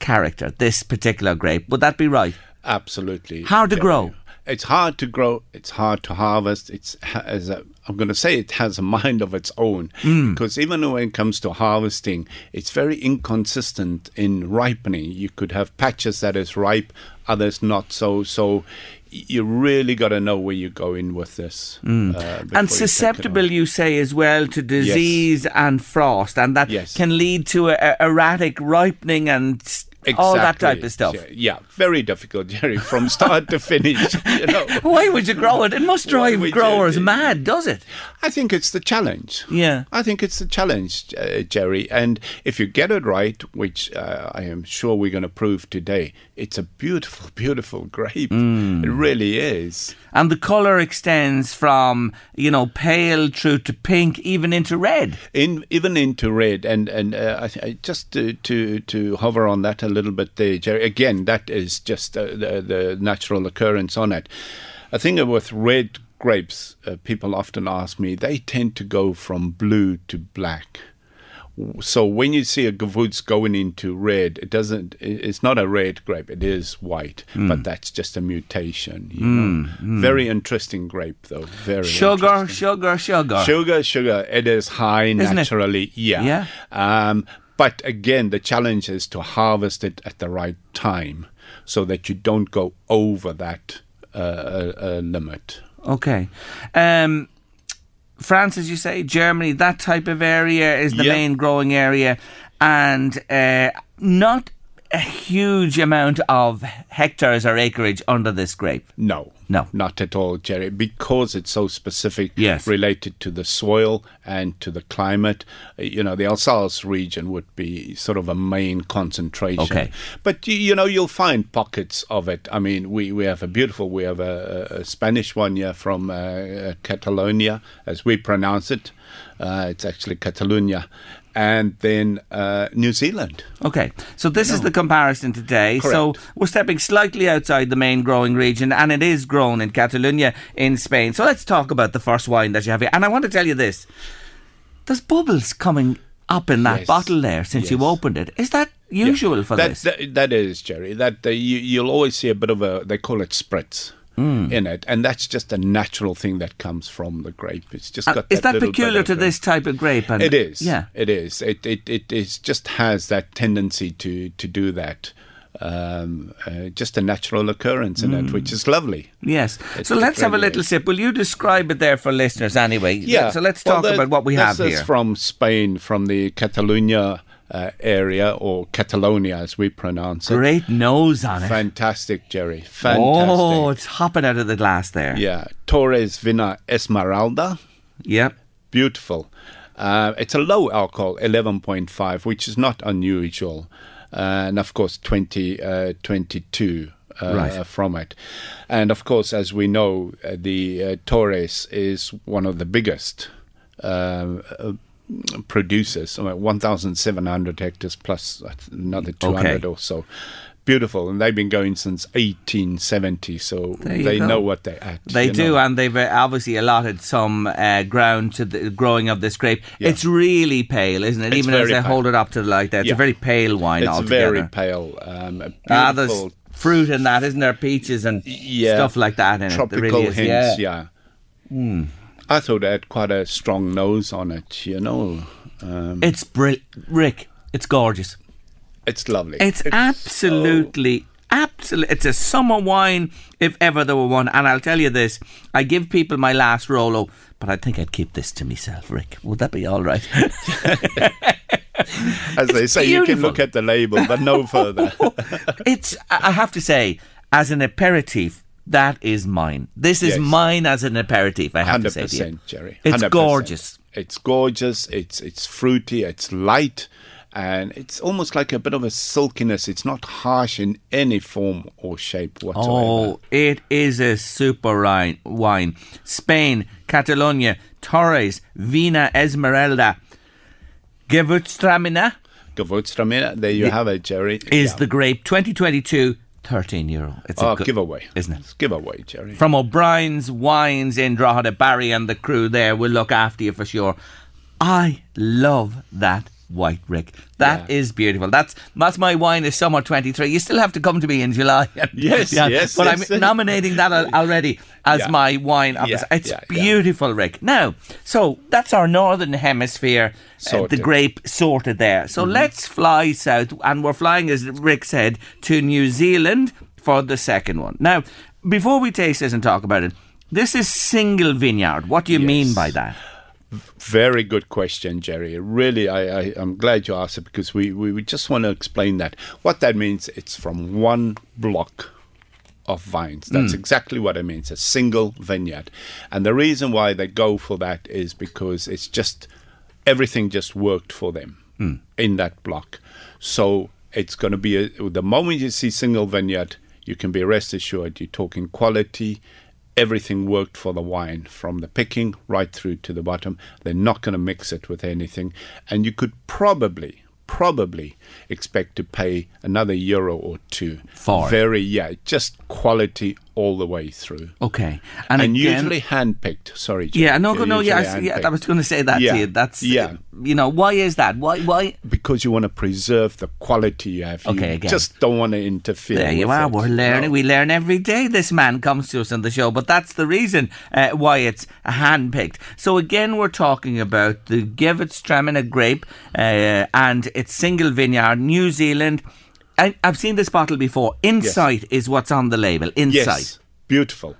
character. This particular grape, would that be right? Absolutely. Hard to Jerry. grow. It's hard to grow. It's hard to harvest. It's has a. I'm going to say it has a mind of its own Mm. because even when it comes to harvesting, it's very inconsistent in ripening. You could have patches that is ripe, others not so. So you really got to know where you're going with this. uh, you Mm. and it on. susceptible, you say, as well to disease and frost, and that Yes. can lead to a, a erratic ripening and s- all that type of stuff. Yeah, yeah, very difficult, Jerry, from start to finish. You know. Why would you grow it? It must drive would you- growers mad, does it? I think it's the challenge. Yeah. I think it's the challenge, uh, Jerry. And if you get it right, which uh, I am sure we're going to prove today, it's a beautiful, beautiful grape. Mm. It really is. And the colour extends from, you know, pale through to pink, even into red. In even into red, and and uh, I, I just to, to to hover on that a little bit there, Jerry. Again, that is just uh, the the natural occurrence on it. I think with red grapes, uh, people often ask me, they tend to go from blue to black. So when you see a Gewurz going into red, it doesn't. It's not a red grape. It is white, Mm. but that's just a mutation. You Mm, know? mm. Very interesting grape, though. Very Sugar, sugar, sugar. Sugar, sugar. It is high Isn't it? naturally. Yeah. Yeah. Um, but again, the challenge is to harvest it at the right time. so that you don't go over that uh, uh, uh, limit. Okay. Um, France, as you say, Germany, that type of area is the Yeah. main growing area, and uh, not a huge amount of hectares or acreage under this grape. No, No. not at all, Jerry. Because it's so specific, Yes. related to the soil and to the climate. uh, You know, the Alsace region would be sort of a main concentration. Okay. but you, know, you'll find pockets of it. I mean, we, we have a beautiful, we have a, a Spanish one here from uh, uh, Catalonia, as we pronounce it. Uh, it's actually Catalunya, and then uh, New Zealand. Okay, so this is the comparison today. So we're stepping slightly outside the main growing region, and it is grown in Catalonia in Spain. So let's talk about the first wine that you have here. And I want to tell you this there's bubbles coming up in that Yes. bottle there since you opened it. Is that usual for that, this? That, that is, Jerry. That uh, you, you'll always see a bit of a, they call it spritz. Hmm. In it, and that's just a natural thing that comes from the grape. It's just Uh, got is that peculiar to this type of grape? And It is. Yeah. it is. It it it is just has that tendency to to do that. Um, uh, just a natural occurrence in it, which is lovely. Yes. It- so let's have a little sip. Will you describe it there for listeners anyway? Yeah. So let's Well, talk the- about what we have here. this is from Spain, from the Catalunya uh, area or Catalonia, as we pronounce it. Great nose on it. Fantastic, Jerry. Fantastic. Oh, it's hopping out of the glass there. Yeah, Torres Vina Esmeralda. Yep. Beautiful. Uh, it's a low alcohol, 11.5, which is not unusual. Uh, and of course, 20, uh, 22 uh, Right. from it. And of course, as we know, uh, the uh, Torres is one of the biggest uh, producers, uh, 1,700 hectares plus another 200 Okay. or so. Beautiful, and they've been going since 1870, so they go. know what they're at. They do, know. and they've uh, obviously allotted some uh, ground to the growing of this grape. Yeah. It's really pale, isn't it? It's Even as they pale. hold it up to the light there, it's Yeah. a very pale wine It's altogether. very pale. Um, ah, there's fruit in that, isn't there? Peaches and yeah, stuff like that in tropical it. There really is, hints, yeah. yeah. I thought it had quite a strong nose on it, you know. Um, It's brilliant, Rick. It's gorgeous. it's lovely. It's, absolutely, absolutely. It's a summer wine if ever there were one. And I'll tell you this: I give people my last Rolo, but I think I'd keep this to myself. Rick, would that be all right? As they say, you can look at the label, but no further. it's. I I have to say, as an aperitif, that is mine. This is Yes. mine as an aperitif. I have to say to you. Jerry. It's 100%. gorgeous. It's gorgeous. It's it's fruity. It's light, and it's almost like a bit of a silkiness. It's not harsh in any form or shape whatsoever. Oh, it is a super wine. Spain, Catalonia, Torres, Vina Esmeralda, Gewürztraminer Gewürztraminer, there you have it, Jerry. is Yeah. the grape 2022, 13 euro. It's a oh good- giveaway, isn't it? It's giveaway, Jerry. From O'Brien's Wines in Drogheda, Barry and the crew there will look after you for sure. I love that white Rick. That is Yeah. beautiful. That's that's my wine is summer 23. You still have to come to me in July. Yes, yes, But yes. I'm nominating that already as Yeah. my wine. Yeah, it's yeah, yeah. beautiful, Rick. Now, so that's our northern hemisphere. uh, the Mm-hmm. grape sorted there. So let's fly south, and we're flying, as Rick said, to New Zealand for the second one. Now, before we taste this and talk about it, this is single vineyard. What do you mean by that? Very good question, Jerry. Really, I, I, I'm glad you asked it because we, we, we just want to explain that. What that means, it's from one block of vines. That's hmm. exactly what it means a single vineyard. And the reason why they go for that is because it's just everything just worked for them hmm. in that block. So it's going to be a, the moment you see single vineyard, you can be rest assured you're talking quality. Everything worked for the wine from the picking right through to the bottom. They're not going to mix it with anything. And you could probably, probably expect to pay another euro or two For it. very, yeah, just quality all the way through. Okay, And, again- usually handpicked. Sorry, Jim. Yeah, no, no, usually yes, yeah. I was going to say that Yeah, to you. That's yeah. you know, why is that? Why, why? because you want to preserve the quality you have. Okay, you again. just don't want to interfere. There you are. it. We're learning. No. We learn every day. This man comes to us on the show, but that's the reason uh, why it's handpicked. So again, we're talking about the Gewürztraminer grape, uh, and it's single vineyard, New Zealand. I, I've seen this bottle before. Insight is what's on the label. Insight. Yes, beautiful.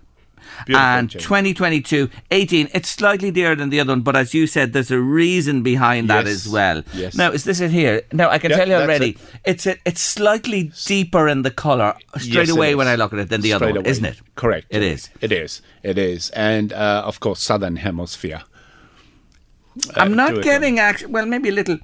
Beautiful, and Jamie. 2022, 18. It's slightly dearer than the other one, but as you said, there's a reason behind that Yes, as well. yes. Now, is this it here? Now, I can tell you already, it. it's a, it's slightly deeper in the colour straight Yes, away when I look at it than the other one, away. isn't it? Correct. It is. It is. It is. And uh, of course, Southern Hemisphere. I'm Uh, not getting actually. Well, maybe a little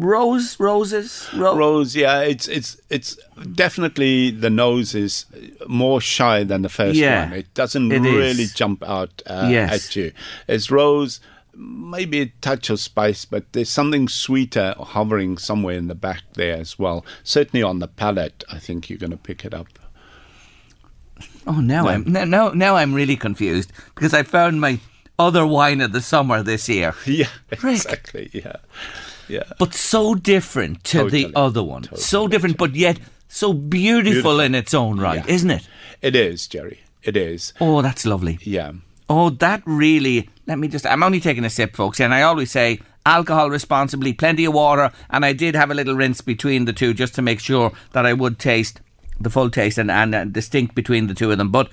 rose, roses, ro- Rose, yeah, it's it's it's definitely the nose is more shy than the first Yeah, one. It doesn't it really is. jump out uh, Yes. at you. It's rose, maybe a touch of spice, but there's something sweeter hovering somewhere in the back there as well. Certainly on the palate, I think you're going to pick it up. Oh, now No. I'm now, now I'm really confused because I found my other wine of the summer this year. Yeah, Rick. exactly. Yeah, yeah. but so different to Totally, the other one. so different, but yet so beautiful, Beautiful. in its own right, Yeah. isn't it? It is, Jerry. It is. Oh, that's lovely. Yeah. Oh, that really. Let me just. I'm only taking a sip, folks, and I always say alcohol responsibly, plenty of water, and I did have a little rinse between the two just to make sure that I would taste the full taste and, and uh, distinct between the two of them. But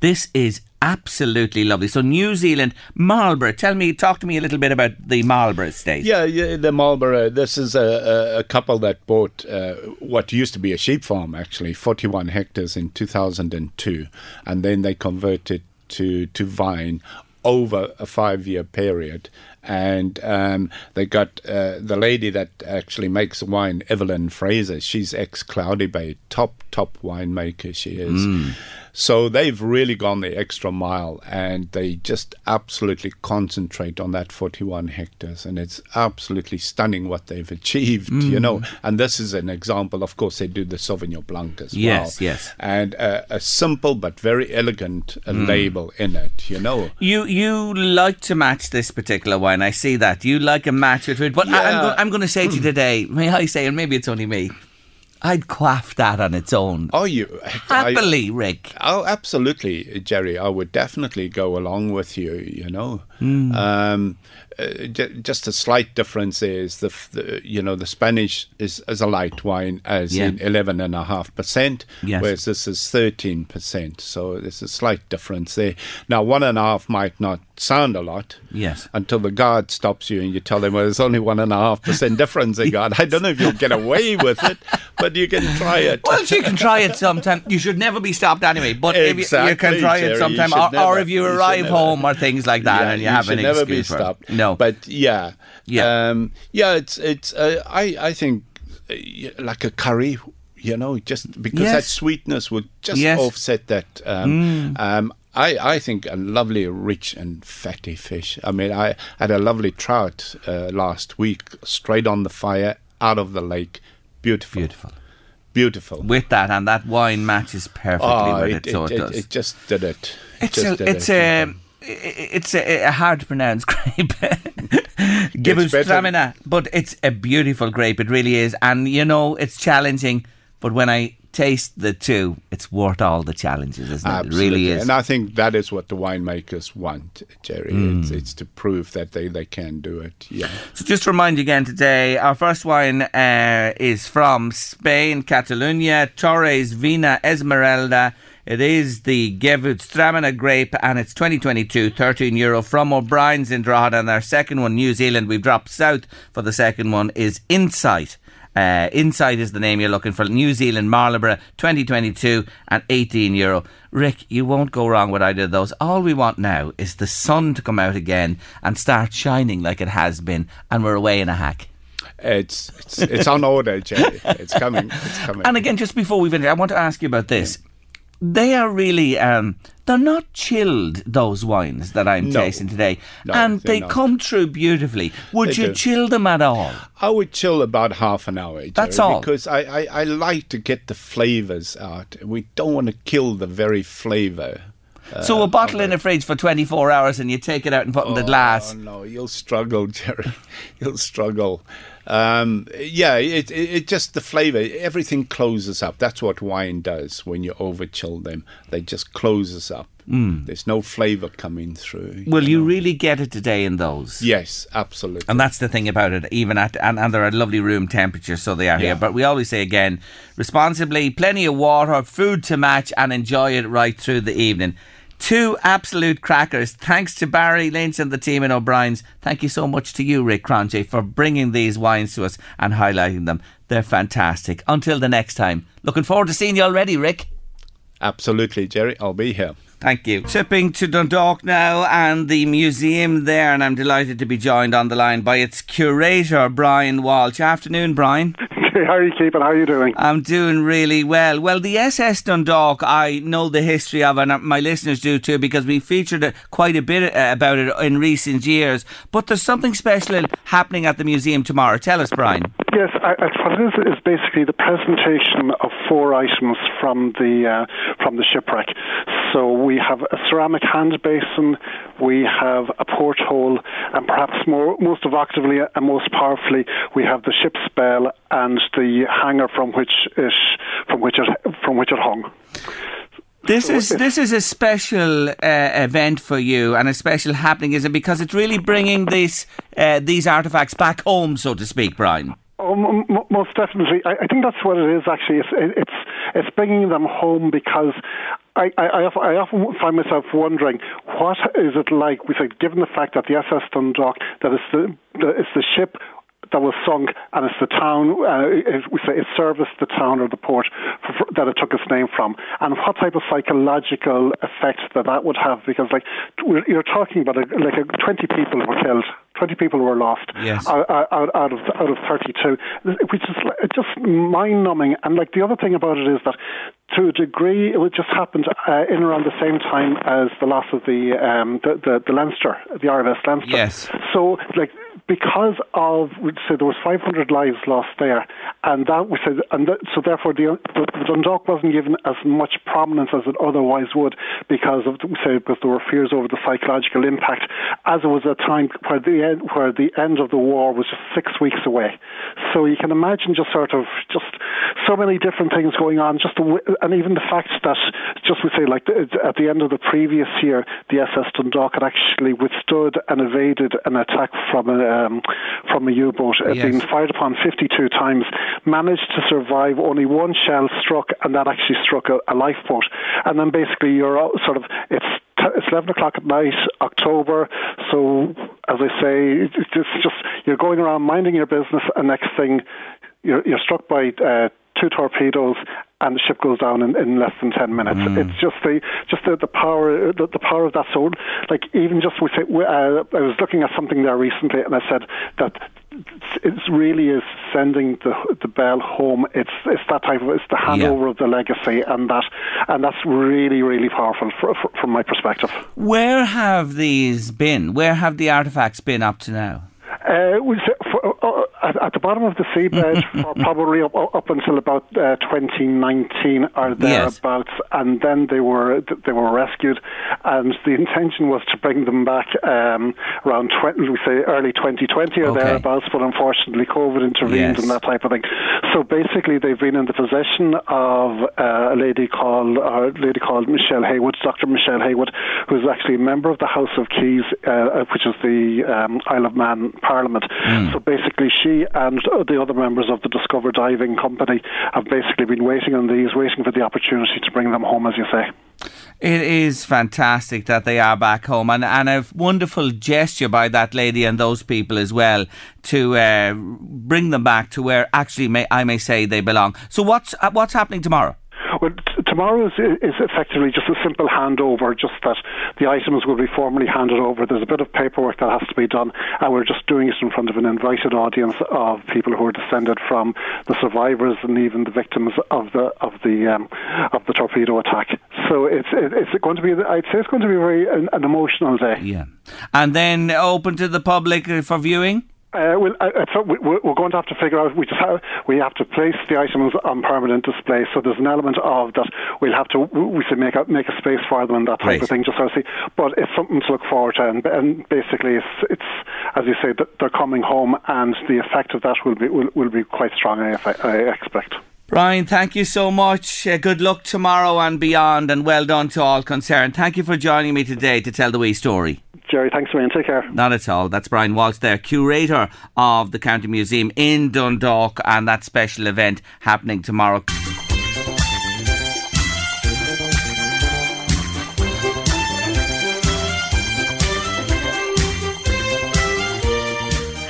this is absolutely lovely. So, New Zealand, Marlborough. Tell me, talk to me a little bit about the Marlborough estate. Yeah, yeah, the Marlborough. This is a, a, couple that bought uh, what used to be a sheep farm, actually, 41 hectares in 2002, and then they converted to to vine over a five-year period. And um, they got uh, the lady that actually makes wine, Evelyn Fraser. She's ex Cloudy Bay, top top winemaker. She is. Mm. So they've really gone the extra mile and they just absolutely concentrate on that 41 hectares. And it's absolutely stunning what they've achieved, you know. Mm. And this is an example. Of course, they do the Sauvignon Blanc as Yes, well. yes. yes. And uh, a simple but very elegant uh, Mm. label in it, you know. You you like to match this particular wine. I see that you like a match with it. But I, I'm, Yeah. I'm going to say to you today, may I say, and maybe it's only me, I'd quaff that on its own. Oh, you happily, Rick. Oh, absolutely, Jerry. I would definitely go along with you. You know, Mm. um, uh, j- just a slight difference is the, the you know the Spanish is, is a light wine as Yeah. in eleven and a half percent, whereas this is thirteen percent. So there's a slight difference there. Now, one and a half might not sound a lot. Yes. Until the guard stops you and you tell them, well, there's only one and a half percent difference in guard. I don't know if you'll get away with it, but you can try it. Well, you can try it sometime. You should never be stopped anyway. But if you, you can try Jerry, it sometime, or, or if you you arrive never. home or things like that, Yeah, and you, have should an never excuse be for stopped. it. No, but yeah, Yeah. um, yeah. It's it's. Uh, I I think uh, like a curry. You know, just because that sweetness would just Yes. offset that. Um, Mm. um, I, I think a lovely, rich and fatty fish. I mean, I had a lovely trout uh, last week, straight on the fire, out of the lake. Beautiful. Beautiful. Beautiful. with that, and that wine matches perfectly Oh, with it, it, so it, it, does. it just did it. It It's just a, did it's it. a, it's a, a hard to pronounce grape. Gewürztraminer, but it's a beautiful grape. It really is, and you know it's challenging. But when I taste the two, it's worth all the challenges, isn't it? It Absolutely. really is. And I think that is what the winemakers want, Jerry. Mm. It's, it's to prove that they, they can do it. Yeah. So just to remind you again today, our first wine uh, is from Spain, Catalonia, Torres Vina Esmeralda. It is the Gewürztraminer grape and it's 2022, 13 euro from O'Brien's in Drogheda. And our second one, New Zealand, we've dropped south for the second one, is Insight. Uh, Insight is the name you're looking for. New Zealand Marlborough 2022 and 18 euro. Rick, you won't go wrong with either of those. All we want now is the sun to come out again and start shining like it has been, and we're away in a hack. It's, it's, it's on order, Jerry. It's coming. It's coming. And again, just before we finish, I want to ask you about this. They are really, um, they're not chilled, those wines that I'm No. tasting today. No, and they're not. come through beautifully. Would They you do. chill them at all? I would chill about half an hour. Jerry, That's all. Because I, I, I like to get the flavors out. We don't want to kill the very flavor. so uh, a bottle in a fridge for 24 hours and you take it out and put it in the glass. Oh, no, you'll struggle, Jerry. You'll struggle. Um, yeah, it, it, it just the flavour, everything closes up. That's what wine does when you over chill them. They just closes up. Mm. There's no flavour coming through. Will you really get it today in those? Yes, absolutely. And that's the thing about it, even at, and, and they're at lovely room temperature, so they are Yeah. here. But we always say again, responsibly, plenty of water, food to match, and enjoy it right through the evening. Two absolute crackers. Thanks to Barry Lynch and the team in O'Brien's. Thank you so much to you, Rick Cronje, for bringing these wines to us and highlighting them. They're fantastic. Until the next time. Looking forward to seeing you already, Rick. Absolutely, Jerry. I'll be here. Thank you. Tipping to Dundalk now and the museum there, and I'm delighted to be joined on the line by its curator, Brian Walsh. Afternoon, Brian. How are you keeping? How are you doing? I'm doing really well. Well, the SS Dundalk, I know the history of, and my listeners do too, because we featured quite a bit uh, about it in recent years. But there's something special happening at the museum tomorrow. Tell us, Brian. Yes, I, I, what it is is basically the presentation of four items from the uh, from the shipwreck. So we have a ceramic hand basin, we have a porthole, and perhaps more, most evocatively and most powerfully, we have the ship's bell and the hanger from which it from which it from which it hung. This is this is a special uh, event for you and a special happening, is it? Because it's really bringing these uh, these artifacts back home, so to speak, Brian. Oh, most definitely. I, I think that's what it is. Actually, it's it's it's bringing them home because I, I, I often- find myself wondering what is it like. We say, given the fact that the SS Dundalk, that it's the, the it's the ship that was sunk, and it's the town. Uh, it, we say it serviced the town or the port for, that it took its name from, and what type of psychological effect that that would have. Because like you're talking about, a, like a, twenty people were killed, twenty people were lost Yes. out, out, out of out of thirty two, which is just mind numbing. And like the other thing about it is that. To a degree, it just happened uh, in around the same time as the loss of the um, the, the the Leinster, the RMS Leinster. Yes. So, like, because of we'd say there was 500 lives lost there, and that we said, and that, so therefore the, the, Dundalk wasn't given as much prominence as it otherwise would because of we say because there were fears over the psychological impact, as it was a time where the end where the end of the war was just six weeks away. So you can imagine just sort of just so many different things going on. Just the, and even the fact that just we say like at the end of the previous year, the SS Dundalk had actually withstood and evaded an attack from a um, from a U-boat. Yes. been fired upon 52 times, managed to survive. Only one shell struck, and that actually struck a, a lifeboat. And then basically you're sort of it's t- it's 11 o'clock at night, October. So as I say, it's just, just you're going around minding your business, and next thing you're, you're struck by uh, two torpedoes and the ship goes down in, in less than 10 minutes. It's just the just the, the power the, the power of that so like even just we say uh, I was looking at something there recently and I said that it really is sending the the bell home it's it's that type of it's the handover of the legacy and that and that's really really powerful for, for, from my perspective Where have these been? Where have the artifacts been up to now? Uh, we for, uh, at, at the bottom of the seabed for probably up, up until about uh, 2019 or Yes. thereabouts, and then they were they were rescued, and the intention was to bring them back um, around 20, we say early 2020 or Okay. thereabouts, but unfortunately COVID intervened Yes. and that type of thing. So basically, they've been in the possession of uh, a lady called uh, a lady called Michelle Haywood, Dr. Michelle Haywood, who is actually a member of the House of Keys, uh, which is the um, Isle of Man Parliament. So basically, she and the other members of the Discover Diving Company have basically been waiting on these, waiting for the opportunity to bring them home, as you say. It is fantastic that they are back home, and, and a wonderful gesture by that lady and those people as well to uh, bring them back to where actually may, I may say they belong. So what's uh, what's happening tomorrow? Well, tomorrow is, is effectively just a simple handover, just that the items will be formally handed over. There's a bit of paperwork that has to be done, and we're just doing it in front of an invited audience of people who are descended from the survivors and even the victims of the of the um, of the torpedo attack. So it's it's going to be, I'd say, it's going to be a very an, an emotional day. Yeah, and then open to the public for viewing. Uh, well, uh, uh, so we, we're going to have to figure out. We just have, we have to place the items on permanent display. So there's an element of that we'll have to we should make a make a space for them and that type Right. of thing. Just so see, but it's something to look forward to. And, and basically, it's it's as you say, that they're coming home, and the effect of that will be will, will be quite strong. I, I expect. Brian, thank you so much. Uh, good luck tomorrow and beyond, and well done to all concerned. Thank you for joining me today to tell the wee story. Jerry, thanks a million. Take care. Not at all. That's Brian Walsh there, curator of the County Museum in Dundalk, and that special event happening tomorrow.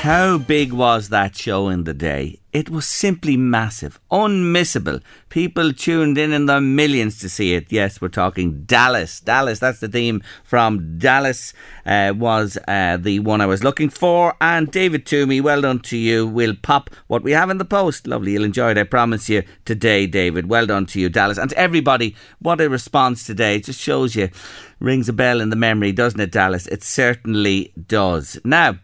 How big was that show in the day? It was simply massive, unmissable. People tuned in in the millions to see it. Yes, we're talking Dallas. Dallas, that's the theme from Dallas, uh, was uh, the one I was looking for. And David Toomey, well done to you. We'll pop what we have in the post. Lovely, you'll enjoy it, I promise you, today, David. Well done to you, Dallas. And to everybody, what a response today. It just shows you, rings a bell in the memory, doesn't it, Dallas? It certainly does. Now,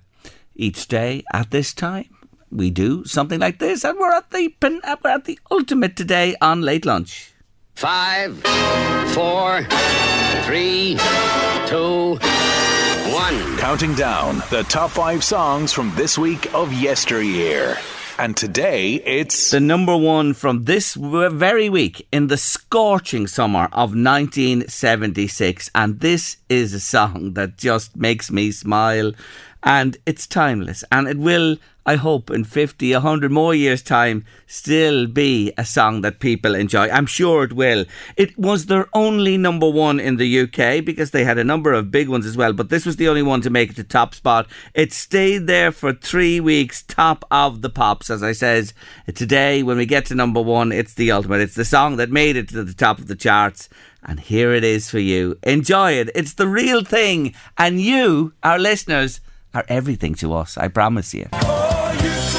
each day at this time. We do something like this, and we're at the pen- uh, we're at the ultimate today on late lunch. Five, four, three, two, one. Counting down the top five songs from this week of yesteryear. And today it's the number one from this very week in the scorching summer of 1976, and this is a song that just makes me smile, and it's timeless, and it will. I hope in 50, 100 more years' time, still be a song that people enjoy. I'm sure it will. It was their only number one in the UK because they had a number of big ones as well, but this was the only one to make it to top spot. It stayed there for three weeks, top of the pops, as I says. Today, when we get to number one, it's the ultimate. It's the song that made it to the top of the charts. And here it is for you. Enjoy it. It's the real thing. And you, our listeners, are everything to us. I promise you. The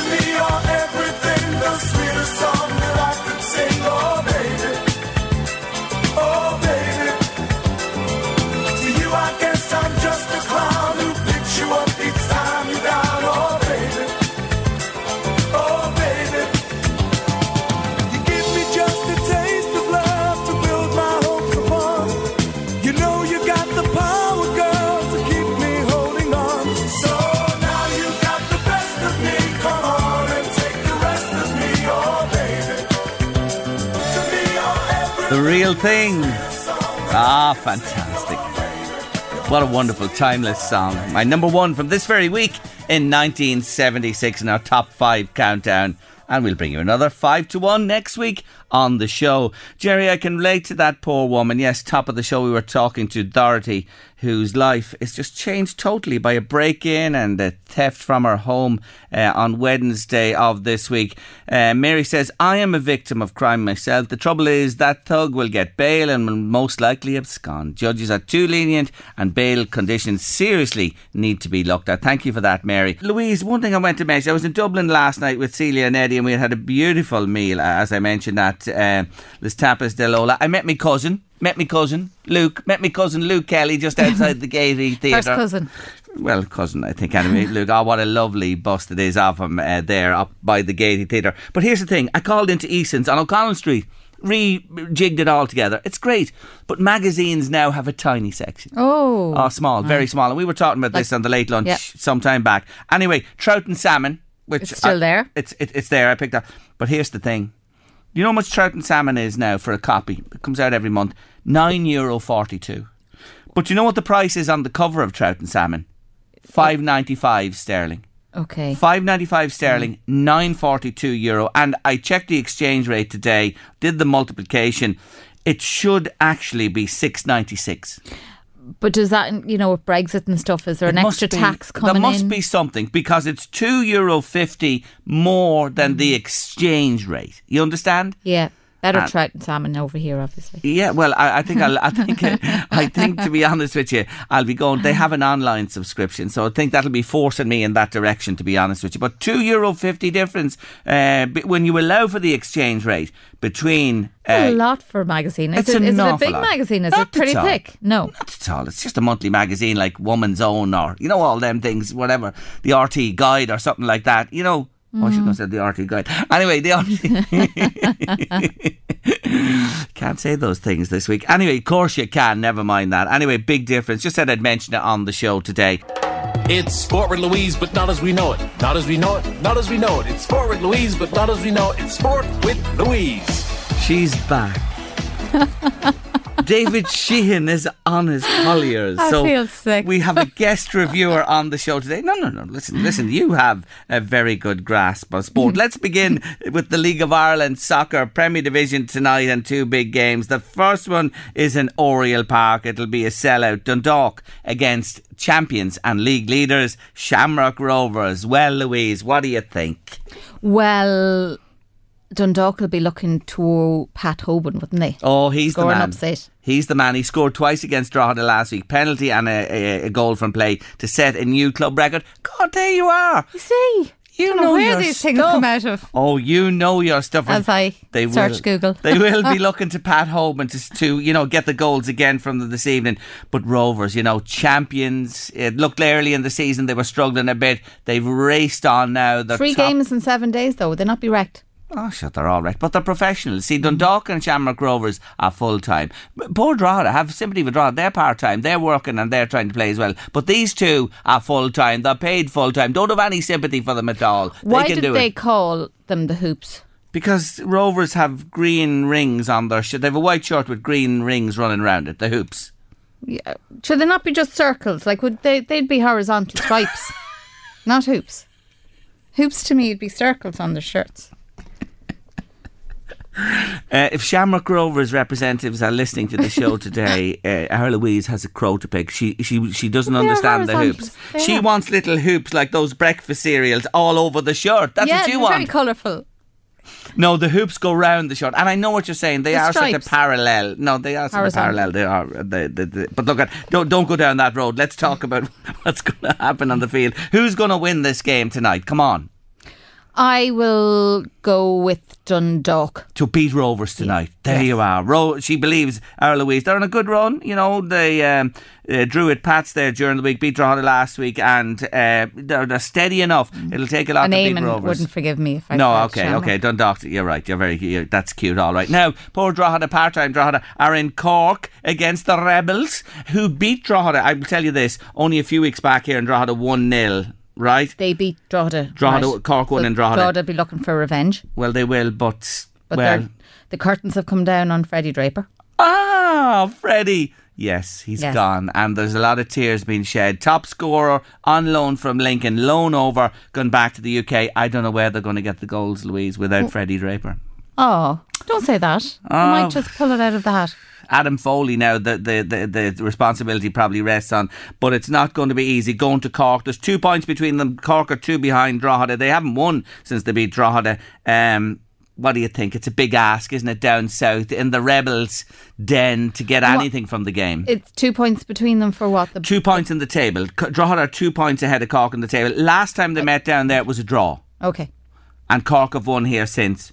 real thing. Ah, fantastic. What a wonderful, timeless song. My number one from this very week in 1976 in our top five countdown. And we'll bring you another five to one next week on the show. Jerry, I can relate to that poor woman. Yes, top of the show, we were talking to Dorothy, whose life is just changed totally by a break in and a theft from her home uh, on Wednesday of this week. Uh, Mary says, I am a victim of crime myself. The trouble is that thug will get bail and will most likely abscond. Judges are too lenient and bail conditions seriously need to be looked at. Thank you for that, Mary. Louise, one thing I went to mention, I was in Dublin last night with Celia and Eddie and we had a beautiful meal, as I mentioned, at uh, Les Tapas de Lola. I met my cousin. Met my cousin Luke. Met my cousin Luke Kelly just outside the Gaiety Theatre. First cousin. Well, cousin, I think anyway. Luke, oh, what a lovely bust it is of him uh, there up by the Gaiety Theatre. But here's the thing: I called into Eason's on O'Connell Street, rejigged it all together. It's great, but magazines now have a tiny section. Oh, Oh, small, very small. And we were talking about this on the late lunch yeah. some time back. Anyway, trout and salmon, which It's still I- there? It's it, it's there. I picked up. But here's the thing: you know how much trout and salmon is now for a copy? It comes out every month. Nine euro forty two. But you know what the price is on the cover of trout and salmon? Five ninety five sterling. okay. Five ninety five sterling, mm. nine forty two euro. And I checked the exchange rate today, did the multiplication. It should actually be six ninety six. But does that, you know, with Brexit and stuff, is there an It must extra be- tax coming in? There must in? be something because it's two euro fifty more than the mm. exchange rate. You understand? Yeah. Better And- trout and salmon over here, obviously. Yeah, well, I, I think I'll, I think I think to be honest with you, I'll be going. They have an online subscription, so I think that'll be forcing me in that direction. To be honest with you, but two euro fifty difference uh, when you allow for the exchange rate between. It's a Uh, lot for a magazine. Is, it's it, is it a big lot. magazine? Is Not it pretty thick? No. Not at all. It's just a monthly magazine like Woman's Own or you know all them things, whatever the RTÉ Guide or something like that. You know. Oh, I shouldn't have mm. said the RTÉ Guide. Anyway, the RTÉ. Can't say those things this week. Anyway, of course you can. Never mind that. Anyway, big difference. Just said I'd mention it on the show today. It's Sport with Louise, but not as we know it. Not as we know it. Not as we know it. It's Sport with Louise, but not as we know it. It's Sport with Louise. She's back. David Sheehan is on his Colliers. I so feel sick. We have a guest reviewer on the show today. No, no, no. Listen, listen. You have a very good grasp of sport. Let's begin with the League of Ireland Soccer Premier Division tonight and two big games. The first one is in Oriel Park. It'll be a sellout. Dundalk against champions and league leaders Shamrock Rovers. Well, Louise, what do you think? Well, Dundalk will be looking to Pat Hoban, wouldn't they? Oh, he's Score the man. upset. He's the man. He scored twice against Drogheda last week. Penalty and a, a, a goal from play to set a new club record. God, there you are. You see, you know know where these things come out of. Oh, you know your stuff. As I search will, Google. they will be looking to Pat Hoban to, to, you know, get the goals again from them this evening. But Rovers, you know, champions. It looked early in the season they were struggling a bit. They've raced on now. They're Three top- games in seven days, though. Would they not be wrecked? Oh, shut, they're all right. But they're professionals. See, Dundalk and Shamrock Rovers are full time. Poor Drogheda, have sympathy with Drogheda. They're part time. They're working and they're trying to play as well. But these two are full time. They're paid full time. Don't have any sympathy for them at all. Why they did do they it. call them the hoops? Because Rovers have green rings on their shirt. They have a white shirt with green rings running around it, the hoops. Yeah. Should they not be just circles? Like, would they? They'd be horizontal stripes, not hoops. Hoops to me would be circles on their shirts. Uh, if Shamrock Rovers representatives are listening to the show today, uh, Louise has a crow to pick. She she she doesn't understand the hoops. She wants little hoops like those breakfast cereals all over the shirt. That's yeah, what you want. very colourful. No, the hoops go round the shirt, and I know what you're saying. They The are sort of parallel. No, they are sort of parallel. They are. They, they, they- but look at don't don't go down that road. Let's talk about what's going to happen on the field. Who's going to win this game tonight? Come on, I will go with Dundalk. to beat Rovers tonight. There you are. Ro- she believes our Louise. They're on a good run. You know they um, uh, drew at Pats there during the week, beat Drogheda last week, and uh, they're, they're steady enough. It'll take a lot And to beat Rovers. wouldn't forgive me if I No, said okay, okay. Dundalk, you're right. You're very. You're, that's cute. All right. Now, poor Drogheda, part-time Drogheda are in Cork against the Rebels, who beat Drogheda. I will tell you this: only a few weeks back here in Drogheda, one 0 Right? They beat Drogheda. Drogheda- right. Cork won So in Drogheda. Drogheda be looking for revenge. Well, they will, but, But well. the curtains have come down on Freddie Draper. Ah, Freddie. Yes, he's Yes. gone, and there's a lot of tears being shed. Top scorer on loan from Lincoln, loan over, gone back to the UK. I don't know where they're going to get the goals, Louise, without Freddie Draper. Oh, don't say that. You Oh. might just pull it out of the hat. Adam Foley now the, the, the, the responsibility probably rests on, but it's not going to be easy going to Cork. There's two points between them. Cork are two behind Drogheda. They haven't won since they beat Drogheda. Um, what do you think? It's a big ask, isn't it, down south in the Rebels' den to get What- anything from the game? It's two points between them for what? The two points in the table. Drogheda are two points ahead of Cork in the table. Last time they met down there it was a draw, Okay. and Cork have won here since.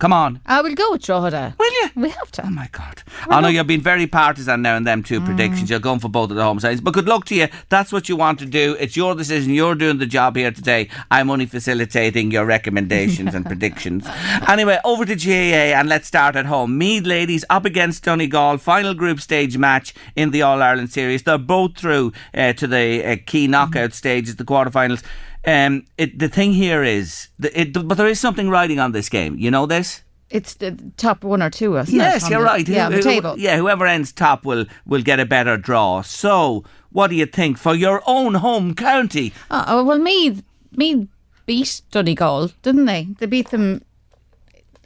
Come on. I will go with Drogheda. Will you? We have to. Oh my God. I know you've been very partisan now in them two predictions. You're going for both of the home sides. But good luck to you. That's what you want to do. It's your decision. You're doing the job here today. I'm only facilitating your recommendations and predictions. Anyway, over to GAA and let's start at home. Meath ladies up against Donegal. Final group stage match in the All Ireland series. They're both through uh, to the uh, key knockout stages, the quarterfinals. Um, it, the thing here is, the, it, but there is something riding on this game. You know this? It's the top one or two, isn't it? Yes, on you're the- right. Yeah, Who- the who- table. Yeah, whoever ends top will will get a better draw. So, what do you think for your own home county? Oh, oh, well, Meath, Meath beat Donegal, didn't they? They beat them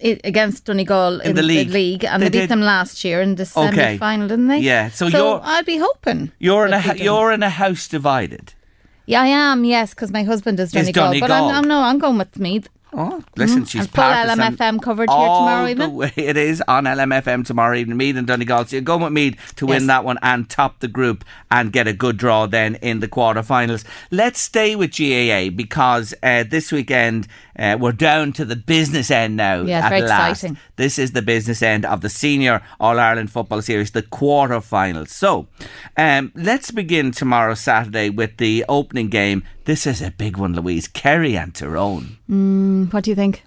against Donegal in, the league. and They they, beat did. them last year in the semi final, didn't they? Yeah, so you're- I'd be hoping. You're in a that they hou- do. you're in a house divided. Yeah, I am. Yes, because my husband is Is Donegal, but I'm, I'm no, I'm going with Meath. Oh, listen, she's and full partisan LMFM coverage here tomorrow evening. way it is on LMFM tomorrow evening. Meath and Donegal. So you're going with Meath to win that one and top the group and get a good draw then in the quarterfinals. Let's stay with GAA because uh, this weekend uh, we're down to the business end now. Yeah, very last. exciting. This is the business end of the Senior All Ireland Football Series, the quarterfinals. So um, let's begin tomorrow, Saturday, with the opening game. This is a big one, Louise. Kerry and Tyrone. Mm, what do you think?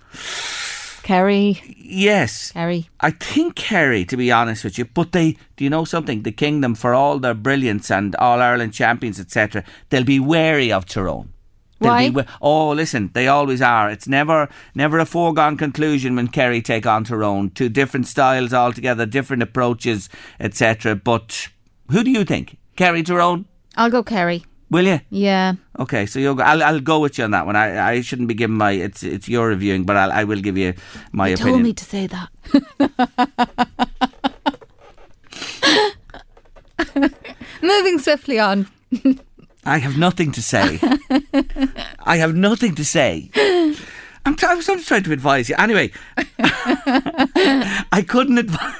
Kerry. Yes. Kerry. I think Kerry, to be honest with you, but they, do you know something? The Kingdom, for all their brilliance and All Ireland champions, etc., they'll be wary of Tyrone. They'll Why? Be, oh, listen, they always are. It's never, never a foregone conclusion when Kerry take on Tyrone. Two different styles altogether, different approaches, etc. But who do you think? Kerry Tyrone? I'll go Kerry. Will you? Yeah. Okay, so you'll go, I'll, I'll go with you on that one. I, I shouldn't be giving my it's it's your reviewing, but I'll, I will give you my opinion. You opinion. told me to say that. Moving swiftly on. I have nothing to say. I have nothing to say. I'm t- I was only trying to advise you. Anyway, I couldn't advise.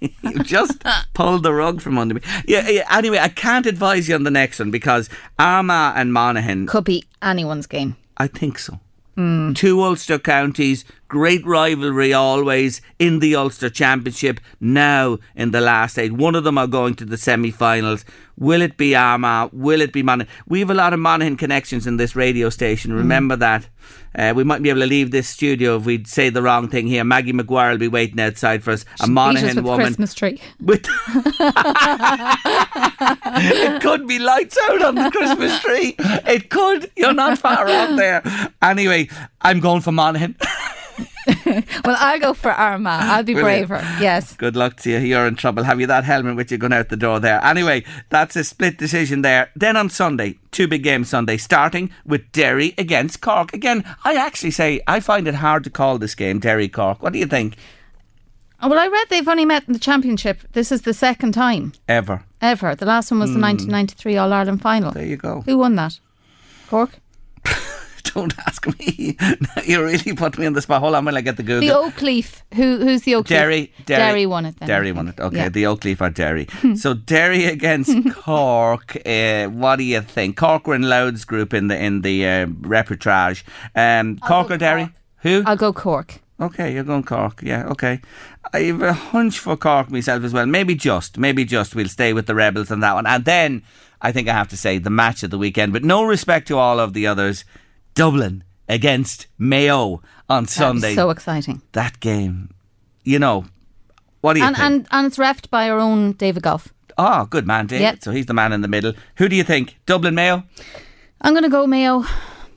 you just pulled the rug from under me. Yeah, yeah. Anyway, I can't advise you on the next one because Armagh and Monaghan. Could be anyone's game. I think so. Two Ulster counties, great rivalry always in the Ulster Championship. Now in the last eight, one of them are going to the semi-finals. Will it be Armagh? Will it be Monaghan? We have a lot of Monaghan connections in this radio station. Remember that. Uh, we might be able to leave this studio if we say the wrong thing here. Maggie McGuire will be waiting outside for us. A us Monaghan with woman Christmas tree. with it could be lights out on the Christmas tree. It could. You're not far off there. Anyway, I'm going for Monaghan. Well, I'll go for Armagh. I'll be you? braver. Yes. Good luck to you. You're in trouble. Have you that helmet with you going out the door there? Anyway, that's a split decision there. Then on Sunday, two big games Sunday, starting with Derry against Cork. Again, I actually say I find it hard to call this game Derry Cork. What do you think? Oh, Well, I read they've only met in the championship. This is the second time Ever. ever. The last one was the Hmm. 1993 All Ireland final. There you go. Who won that? Cork. Don't ask me. you really put me on the spot. Hold on while I get the Google. The Oakleaf. Who? Who's the Oakleaf? Derry, Derry, Derry won it. Then, Derry won it. Okay, Yeah. the Oakleaf are Derry. so Derry against Cork. Uh, what do you think? Cork were in Louth's group in the in the uh, reportage. Um, Cork or Derry? Who? I'll go Cork. Okay, you're going Cork. Yeah, okay. I have a hunch for Cork myself as well. Maybe just, maybe just we'll stay with the Rebels on that one. And then I think I have to say the match of the weekend, but no respect to all of the others. Dublin against Mayo on Sunday. So exciting. that game, you know, what do you And, think? and and it's refed by our own David Gough. oh, good man, David. Yeah. So he's the man in the middle. Who do you think? Dublin Mayo? I'm going to go Mayo.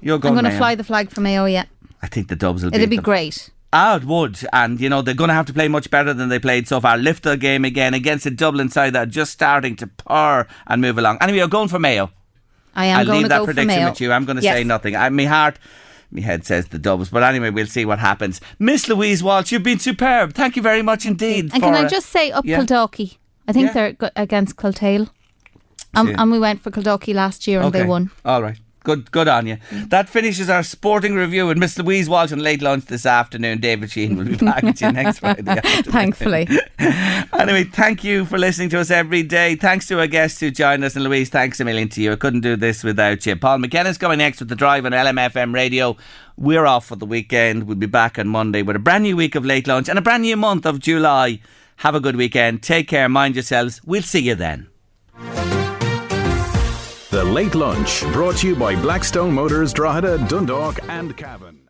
You're going I'm going going to fly the flag for Mayo. Yeah, I think the Dubs will it'd be them. great. Ah, it would. And, you know, they're going to have to play much better than they played so far. Lift the game again against a Dublin side that are just starting to purr and move along. Anyway, you're going for Mayo. I am I'll going leave to that go prediction with you. I'm going to Yes. say nothing. I, my heart, my head says the Dubs. But anyway, we'll see what happens. Miss Louise Walsh, you've been superb. Thank you very much indeed. And can I uh, just say up yeah. Kildalkey? I think Yeah. they're against Kiltale. Um, and we went for Kildalkey last year and they won. All right. Good, good on you. Mm. That finishes our sporting review with Miss Louise Walsh on late lunch this afternoon. David Sheen will be back with you next Friday. afternoon. Thankfully. Anyway, thank you for listening to us every day. Thanks to our guests who joined us. And Louise, thanks a million to you. I couldn't do this without you. Paul McKenna's coming next with The Drive on LMFM Radio. We're off for the weekend. We'll be back on Monday with a brand new week of late lunch and a brand new month of July. Have a good weekend. Take care. Mind yourselves. We'll see you then. The Late Lunch, brought to you by Blackstone Motors, Drogheda, Dundalk, and Cavan.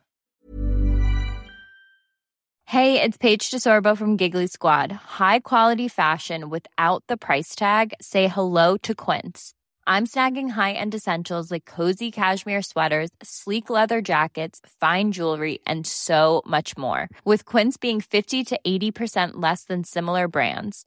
Hey, it's Paige DeSorbo from Giggly Squad. High quality fashion without the price tag. Say hello to Quince. I'm snagging high-end essentials like cozy cashmere sweaters, sleek leather jackets, fine jewelry, and so much more. With Quince being 50 to 80% less than similar brands.